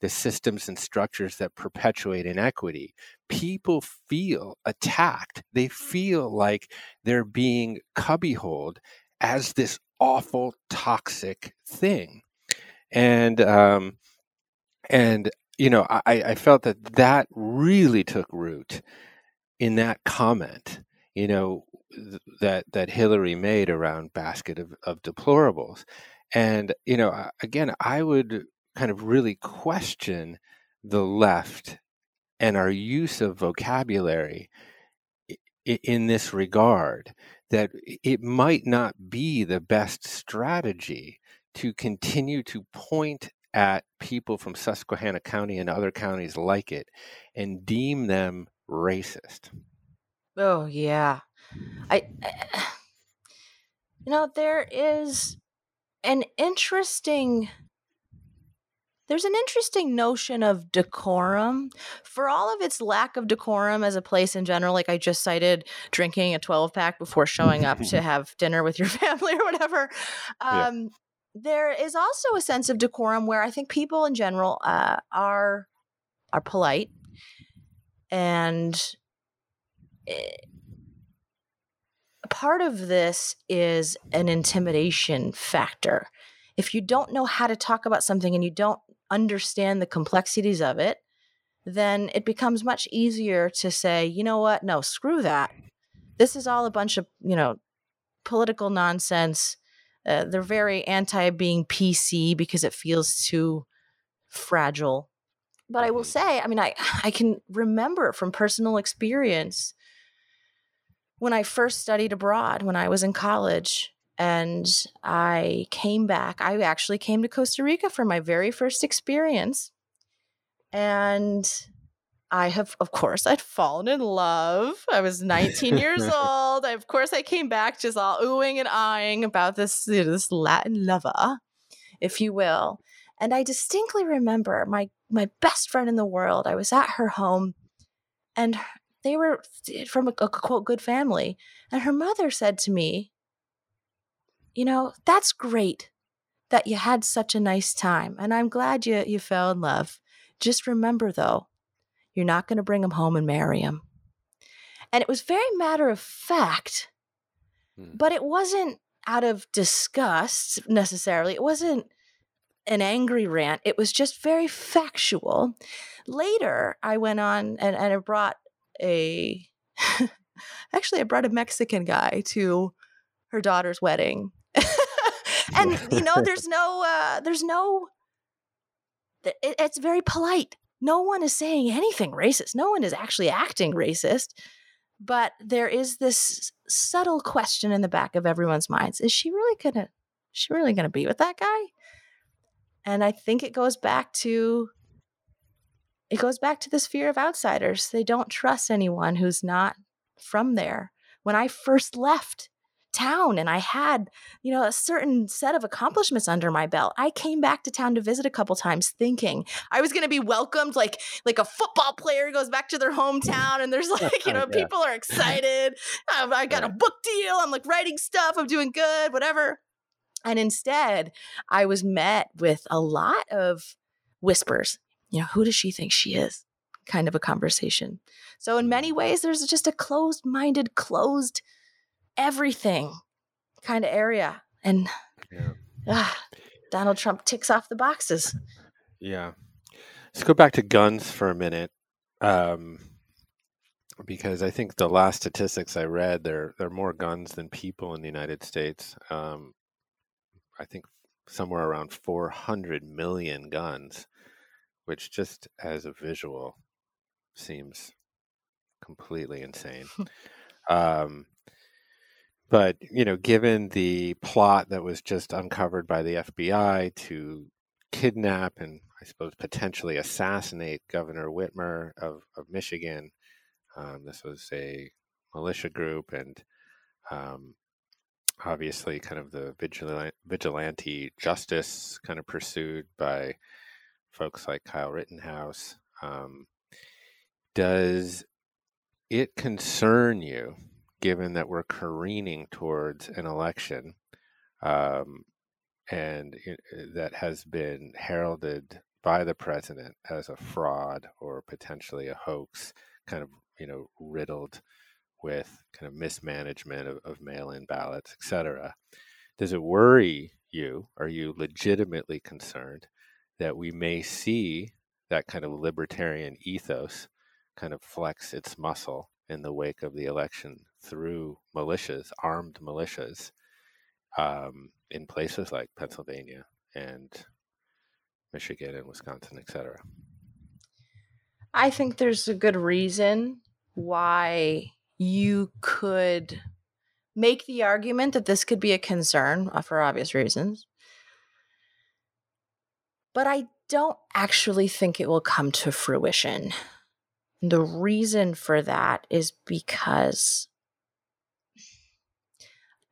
the systems and structures that perpetuate inequity, people feel attacked. They feel like they're being cubbyholed as this awful, toxic thing. And um, and you know, I, I felt that that really took root in that comment, you know, th- that that Hillary made around basket of, of deplorables, and you know, again, I would kind of really question the left and our use of vocabulary in this regard that it might not be the best strategy to continue to point at people from Susquehanna County and other counties like it and deem them racist. Oh yeah. I [sighs] you know there is an interesting there's an interesting notion of decorum for all of its lack of decorum as a place in general like i just cited drinking a 12 pack before showing up to [laughs] have dinner with your [laughs] family or whatever um, yeah. there is also a sense of decorum where i think people in general uh, are are polite and it, eh, part of this is an intimidation factor if you don't know how to talk about something and you don't understand the complexities of it, then it becomes much easier to say, you know what? No, screw that. This is all a bunch of, you know, political nonsense. Uh, they're very anti being PC because it feels too fragile. But I will mm-hmm. say, I mean, I, [sighs] I can remember from personal experience when I first studied abroad, when I was in college, and I came back. I actually came to Costa Rica for my very first experience. And I have, of course, I'd fallen in love. I was 19 years [laughs] old. I, of course, I came back just all oohing and eyeing about this, you know, this Latin lover, if you will. And I distinctly remember my my best friend in the world. I was at her home, and they were eh, from a, a quote good family. And her mother said to me, you know, that's great that you had such a nice time. And I'm glad you, you fell in love. Just remember, though, you're not going to bring him home and marry him. And it was very matter of fact, hmm. but it wasn't out of disgust necessarily. It wasn't an angry rant. It was just very factual. Later, I went on and, and I brought a, [laughs] actually, I brought a Mexican guy to her daughter's wedding and [laughs] you know there's no uh there's no it, it's very polite. No one is saying anything racist. No one is actually acting racist. But there is this subtle question in the back of everyone's minds is she really gonna is she really gonna be with that guy? And i think it goes back to it goes back to this fear of outsiders. They don't trust anyone who's not from there. When i first left town and I had, you know, a certain set of accomplishments under my belt. I came back to town to visit a couple times thinking I was going to be welcomed like like a football player goes back to their hometown and there's [laughs] like, you know, yeah. people are [laughs] excited. I, I got a book deal. I'm like writing stuff. I'm doing good, whatever. And instead, I was met with a lot of whispers. You know, who does she think she is? Kind of a conversation. So, in many mm. ways, there's just a closed minded, closed everything kind of area. And yeah. ah, Donald Trump ticks off the boxes. Yeah. Let's go back to guns for a minute. Um, because I think the last statistics I read, there there are more guns than people in the United States. Um, I think somewhere around 400 million guns, which just as a visual seems completely insane. [laughs] um, but you know, given the plot that was just uncovered by the FBI to kidnap and I suppose potentially assassinate Governor Whitmer of, of Michigan, um, this was a militia group and um, obviously kind of the vigilante, vigilante justice kind of pursued by folks like Kyle Rittenhouse. Um, does it concern you given that we're careening towards an election um, and that has been heralded by the president as a fraud or potentially a hoax, kind of you know riddled with kind of mismanagement of, of mail-in ballots, etc. Does it worry you? Are you legitimately concerned that we may see that kind of libertarian ethos kind of flex its muscle in the wake of the election through militias, armed militias, um, in places like Pennsylvania and Michigan and Wisconsin, et cetera. I think there's a good reason why you could make the argument that this could be a concern uh, for obvious reasons. But I don't actually think it will come to fruition. The reason for that is because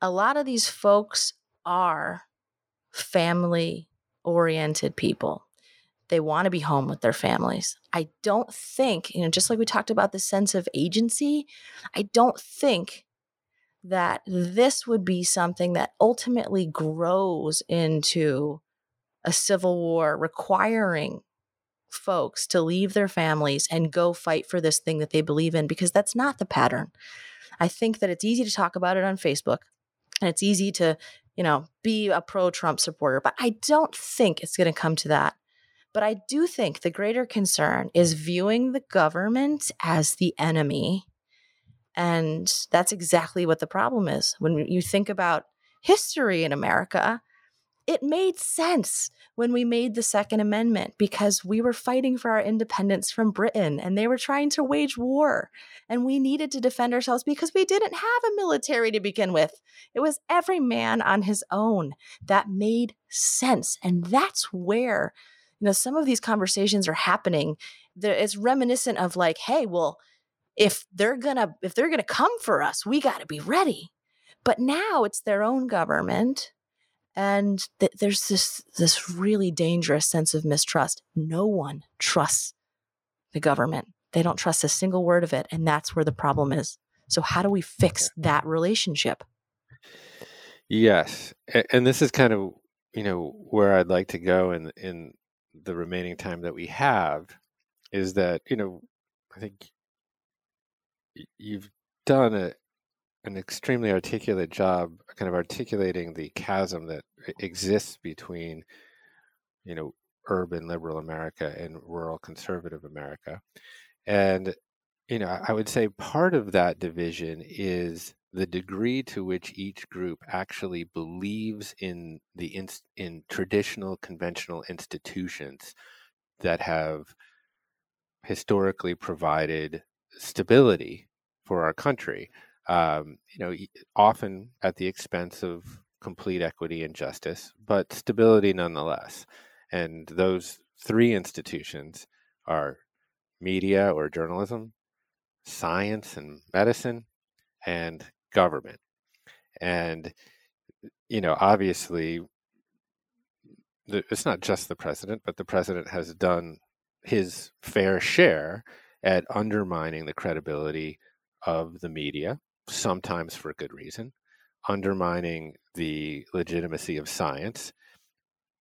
a lot of these folks are family oriented people. They want to be home with their families. I don't think, you know, just like we talked about the sense of agency, I don't think that this would be something that ultimately grows into a civil war requiring folks to leave their families and go fight for this thing that they believe in because that's not the pattern. I think that it's easy to talk about it on Facebook and it's easy to, you know, be a pro Trump supporter, but I don't think it's going to come to that. But I do think the greater concern is viewing the government as the enemy. And that's exactly what the problem is. When you think about history in America, it made sense when we made the Second Amendment because we were fighting for our independence from Britain and they were trying to wage war. And we needed to defend ourselves because we didn't have a military to begin with. It was every man on his own. That made sense. And that's where, you know, some of these conversations are happening. It's reminiscent of like, hey, well, if they're gonna if they're gonna come for us, we gotta be ready. But now it's their own government and th- there's this this really dangerous sense of mistrust. No one trusts the government. They don't trust a single word of it and that's where the problem is. So how do we fix that relationship? Yes. And this is kind of you know where i'd like to go in in the remaining time that we have is that you know i think you've done a, an extremely articulate job kind of articulating the chasm that exists between you know urban liberal america and rural conservative america. And you know i would say part of that division is the degree to which each group actually believes in the in, in traditional conventional institutions that have historically provided stability for our country um, you know, often at the expense of complete equity and justice, but stability nonetheless. And those three institutions are media or journalism, science and medicine, and government. And, you know, obviously, it's not just the president, but the president has done his fair share at undermining the credibility of the media sometimes for good reason, undermining the legitimacy of science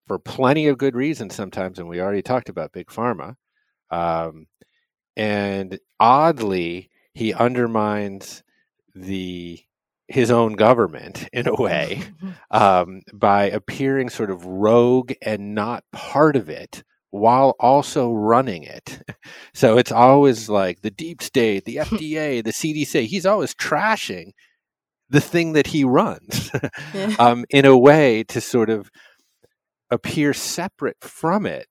for plenty of good reasons sometimes. And we already talked about Big Pharma. Um, and oddly, he undermines the his own government in a way [laughs] um, by appearing sort of rogue and not part of it while also running it. [laughs] So it's always like the deep state, the [laughs] FDA, the CDC. He's always trashing the thing that he runs [laughs] yeah. um, in a way to sort of appear separate from it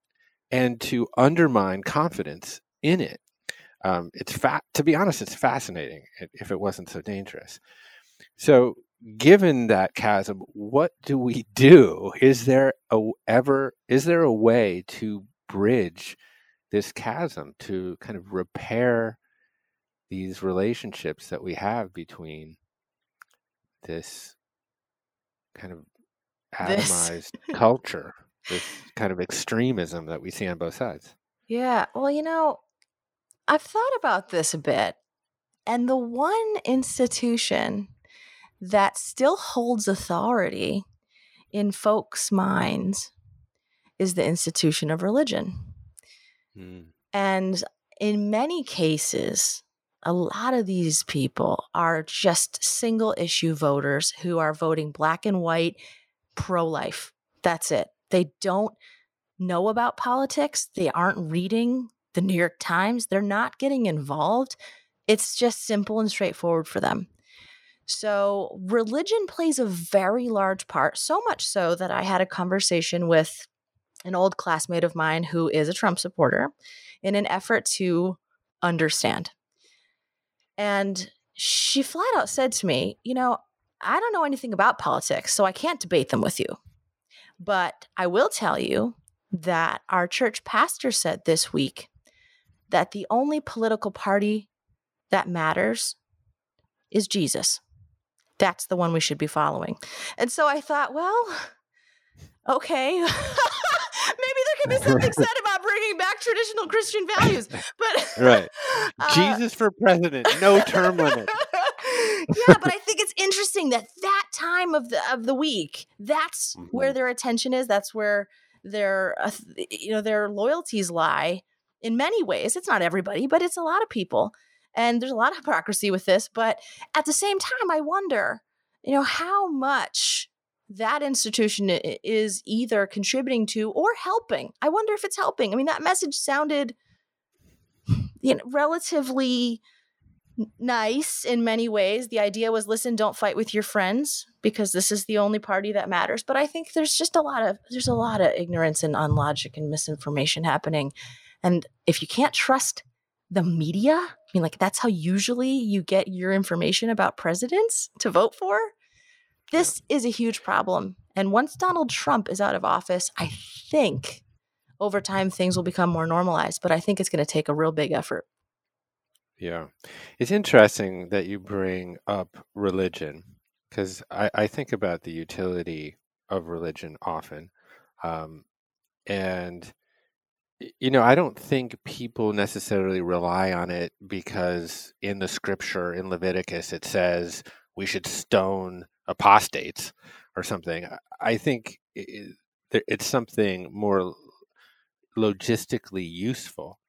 and to undermine confidence in it. Um, it's fa- to be honest, it's fascinating if it wasn't so dangerous. So given that chasm, what do we do? Is there a ever is there a way to bridge this chasm to kind of repair these relationships that we have between this kind of [laughs] atomized culture, this kind of extremism that we see on both sides? Yeah. Well, you know, I've thought about this a bit. And the one institution that still holds authority in folks' minds is the institution of religion. Mm. And in many cases, a lot of these people are just single issue voters who are voting black and white pro life. That's it. They don't know about politics. They aren't reading the New York Times. They're not getting involved. It's just simple and straightforward for them. So, religion plays a very large part, so much so that I had a conversation with an old classmate of mine who is a Trump supporter in an effort to understand. And she flat out said to me, You know, I don't know anything about politics, so I can't debate them with you. But I will tell you that our church pastor said this week that the only political party that matters is Jesus. That's the one we should be following. And so I thought, well, okay. [laughs] Maybe there could be [laughs] something said about bringing back traditional Christian values. But right, [laughs] uh, Jesus for president, no term limit. yeah, but I think it's interesting that that time of the of the week, that's mm-hmm. where their attention is. That's where their uh, you know their loyalties lie. In many ways, it's not everybody, but it's a lot of people, and there's a lot of hypocrisy with this. But at the same time, I wonder, you know, how much that institution is either contributing to or helping. I wonder if it's helping. I mean, that message sounded you know relatively nice in many ways. The idea was listen, don't fight with your friends because this is the only party that matters. But I think there's just a lot of there's a lot of ignorance and unlogic and misinformation happening. And if you can't trust the media, I mean like that's how usually you get your information about presidents to vote for. This is a huge problem. And once Donald Trump is out of office, I think over time things will become more normalized, but I think it's going to take a real big effort. Yeah. It's interesting that you bring up religion because I, I think about the utility of religion often. Um, and, you know, I don't think people necessarily rely on it because in the scripture in Leviticus it says we should stone apostates or something. I think it's something more logistically useful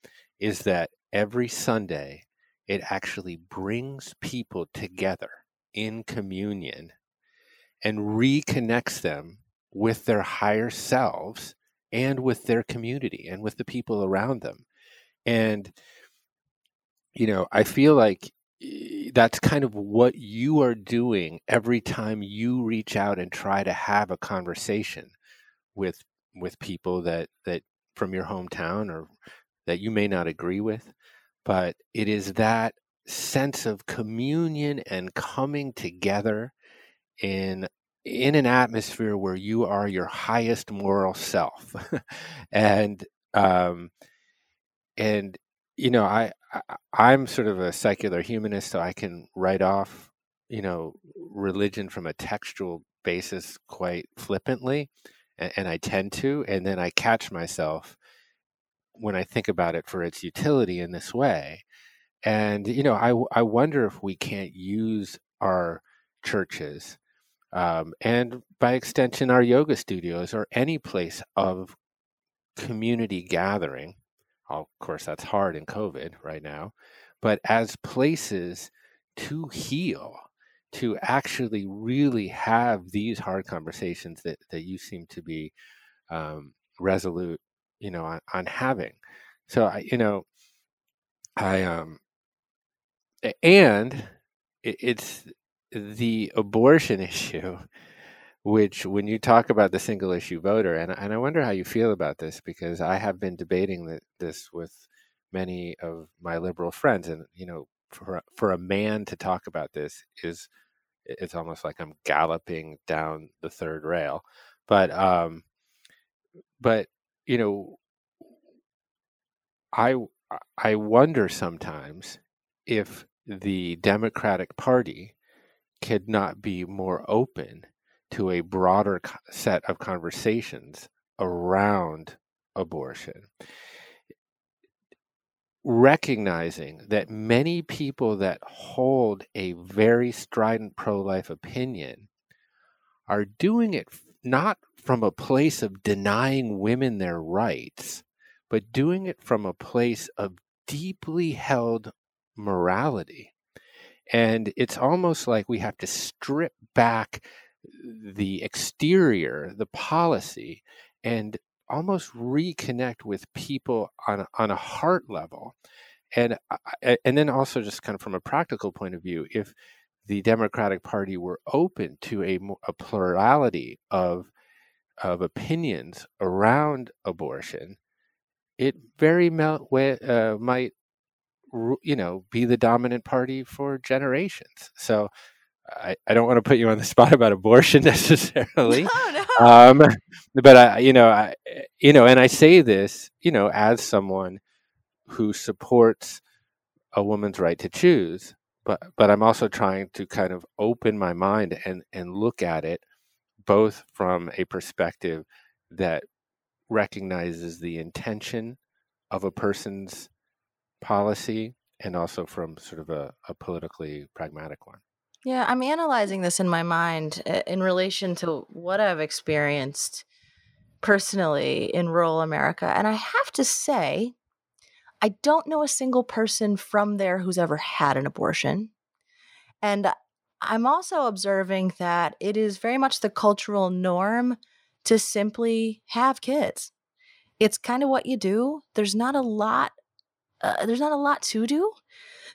is that every Sunday it actually brings people together in communion and reconnects them with their higher selves and with their community and with the people around them. And, you know, I feel like eh, that's kind of what you are doing every time you reach out and try to have a conversation with with people that that from your hometown or that you may not agree with but it is that sense of communion and coming together in in an atmosphere where you are your highest moral self [laughs] and um and you know I, I i'm sort of a secular humanist so i can write off you know religion from a textual basis quite flippantly and, and i tend to and then i catch myself when I think about it for its utility in this way. And, you know, I, I wonder if we can't use our churches um, and by extension, our yoga studios or any place of community gathering. of course, that's hard in COVID right now, but as places to heal, to actually really have these hard conversations that, that you seem to be um, resolute you know on, on having so i you know i um and it, it's the abortion [laughs] issue which when you talk about the single issue voter and, and i wonder how you feel about this because i have been debating this with many of my liberal friends and you know for for a man to talk about this is it's almost like i'm galloping down the third rail. But um but you know, I I wonder sometimes if the Democratic Party could not be more open to a broader set of conversations around abortion. Recognizing that many people that hold a very strident pro life opinion are doing it not from a place of denying women their rights, but doing it from a place of deeply held morality. And it's almost like we have to strip back the exterior, the policy, and almost reconnect with people on on a heart level. And and then also just kind of from a practical point of view, if the Democratic Party were open to a, a plurality of of opinions around abortion, it very uh, might, you know, be the dominant party for generations. So I, I don't want to put you on the [laughs] spot about abortion [laughs] necessarily, no, no. Um, but I, you know, I, you know, and I say this, you know, as someone who supports a woman's right to choose, but but I'm also trying to kind of open my mind and and look at it both from a perspective that recognizes the intention of a person's policy and also from sort of a, a politically pragmatic one. Yeah, I'm analyzing this in my mind uh, in relation to what I've experienced personally in rural America. And I have to say, I don't know a single person from there who's ever had an abortion. And I'm also observing that it is very much the cultural norm to simply have kids. It's kind of what you do. There's not a lot uh, there's not a lot to do.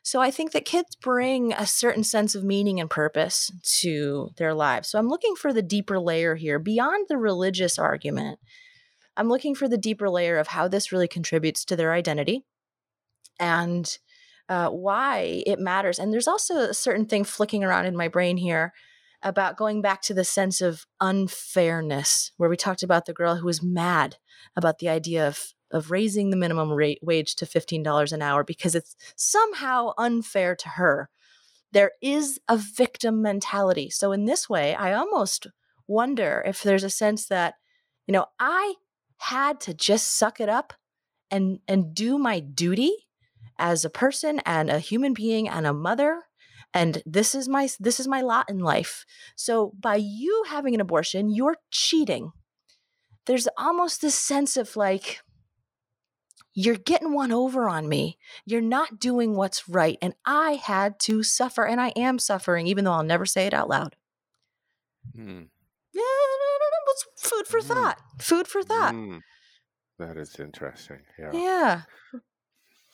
So I think that kids bring a certain sense of meaning and purpose to their lives. So I'm looking for the deeper layer here beyond the religious argument. I'm looking for the deeper layer of how this really contributes to their identity and uh, why it matters. And there's also a certain thing flicking around in my brain here about going back to the sense of unfairness, where we talked about the girl who was mad about the idea of of raising the minimum rate, wage to $15 an hour because it's somehow unfair to her. There is a victim mentality. So, in this way, I almost wonder if there's a sense that, you know, I had to just suck it up and and do my duty as a person and a human being and a mother and this is my this is my lot in life so by you having an abortion you're cheating there's almost this sense of like you're getting one over on me you're not doing what's right and i had to suffer and i am suffering even though i'll never say it out loud hmm. yeah [laughs] it's food for mm. thought food for thought mm. that is interesting yeah yeah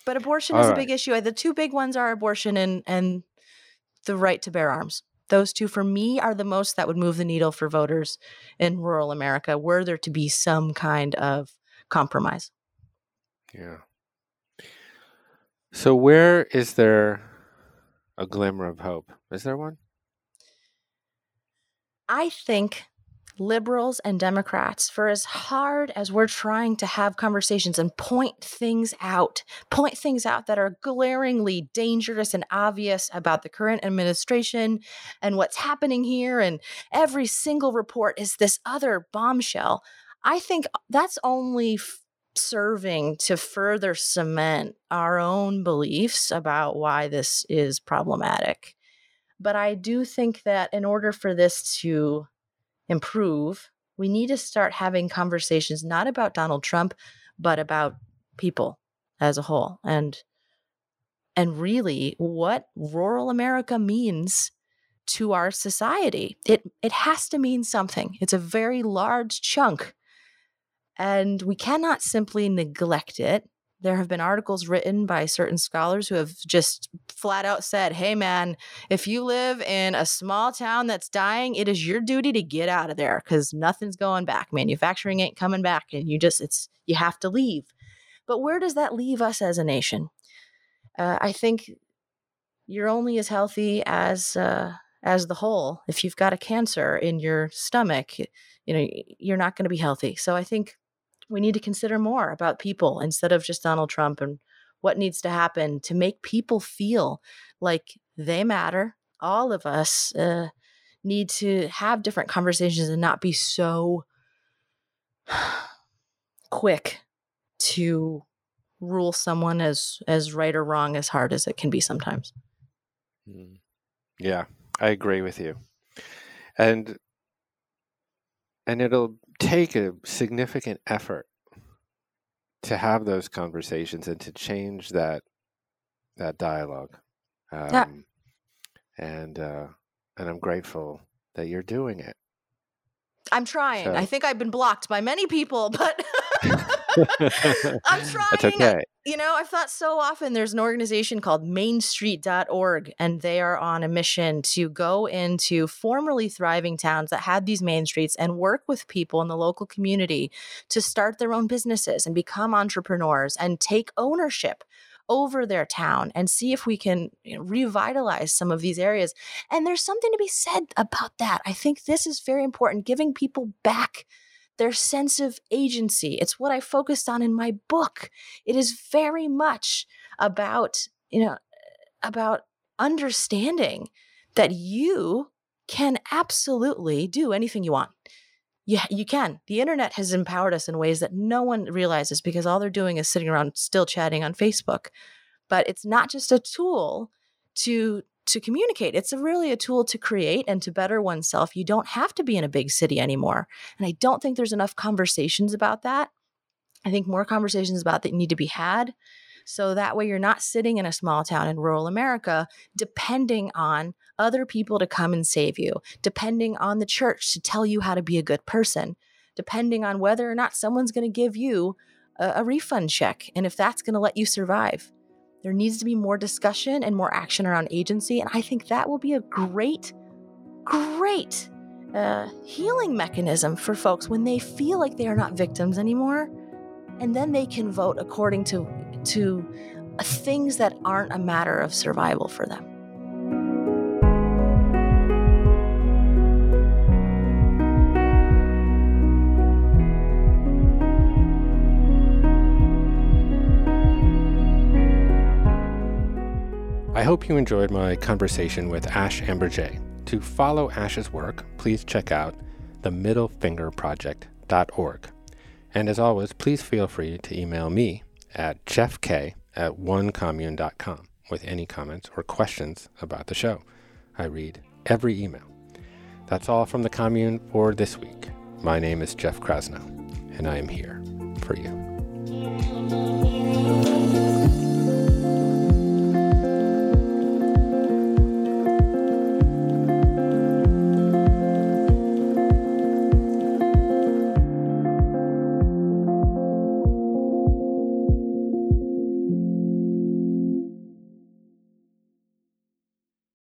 but abortion All is right. a big issue. The two big ones are abortion and and the right to bear arms. Those two, for me, are the most that would move the needle for voters in rural America, were there to be some kind of compromise. Yeah. So, where is there a glimmer of hope? Is there one? I think liberals and Democrats, for as hard as we're trying to have conversations and point things out, point things out that are glaringly dangerous and obvious about the current administration and what's happening here, and every single report is this other bombshell. I think that's only serving to further cement our own beliefs about why this is problematic. But I do think that in order for this to improve, we need to start having conversations not about Donald Trump, but about people as a whole and and really what rural America means to our society. It it has to mean something. It's a very large chunk. And we cannot simply neglect it there have been articles written by certain scholars who have just flat out said, hey, man, if you live in a small town that's dying, it is your duty to get out of there because nothing's going back. Manufacturing ain't coming back. And you just, it's, you have to leave. But where does that leave us as a nation? Uh, I think you're only as healthy as, uh, as the whole. If you've got a cancer in your stomach, you know, you're not going to be healthy. So I think we need to consider more about people instead of just Donald Trump and what needs to happen to make people feel like they matter. All of us uh, need to have different conversations and not be so quick to rule someone as as right or wrong as hard as it can be sometimes. Mm. Yeah, I agree with you. And and it'll take a significant effort to have those conversations and to change that that dialogue. Um, yeah. And uh, and I'm grateful that you're doing it. I'm trying. So. I think I've been blocked by many people, but [laughs] [laughs] I'm [laughs] trying. That's okay. You know, I've thought so often there's an organization called mainstreet.org, and they are on a mission to go into formerly thriving towns that had these main streets and work with people in the local community to start their own businesses and become entrepreneurs and take ownership over their town and see if we can you know, revitalize some of these areas. And there's something to be said about that. I think this is very important, giving people back their sense of agency. It's what I focused on in my book. It is very much about, you know, about understanding that you can absolutely do anything you want. Yeah, you can. The internet has empowered us in ways that no one realizes because all they're doing is sitting around still chatting on Facebook. But it's not just a tool to to communicate. It's a really a tool to create and to better oneself. You don't have to be in a big city anymore. And I don't think there's enough conversations about that. I think more conversations about that need to be had. So that way you're not sitting in a small town in rural America depending on other people to come and save you, depending on the church to tell you how to be a good person, depending on whether or not someone's going to give you a, a refund check and if that's going to let you survive. There needs to be more discussion and more action around agency. And I think that will be a great, great uh, healing mechanism for folks when they feel like they are not victims anymore. And then they can vote according to, to things that aren't a matter of survival for them. Hope you enjoyed my conversation with Ash Ambirge. To follow Ash's work, please check out themiddlefingerproject.org. And as always, please feel free to email me at jeffk at onecommune.com with any comments or questions about the show. I read every email. That's all from the commune for this week. My name is Jeff Krasno, and I am here for you.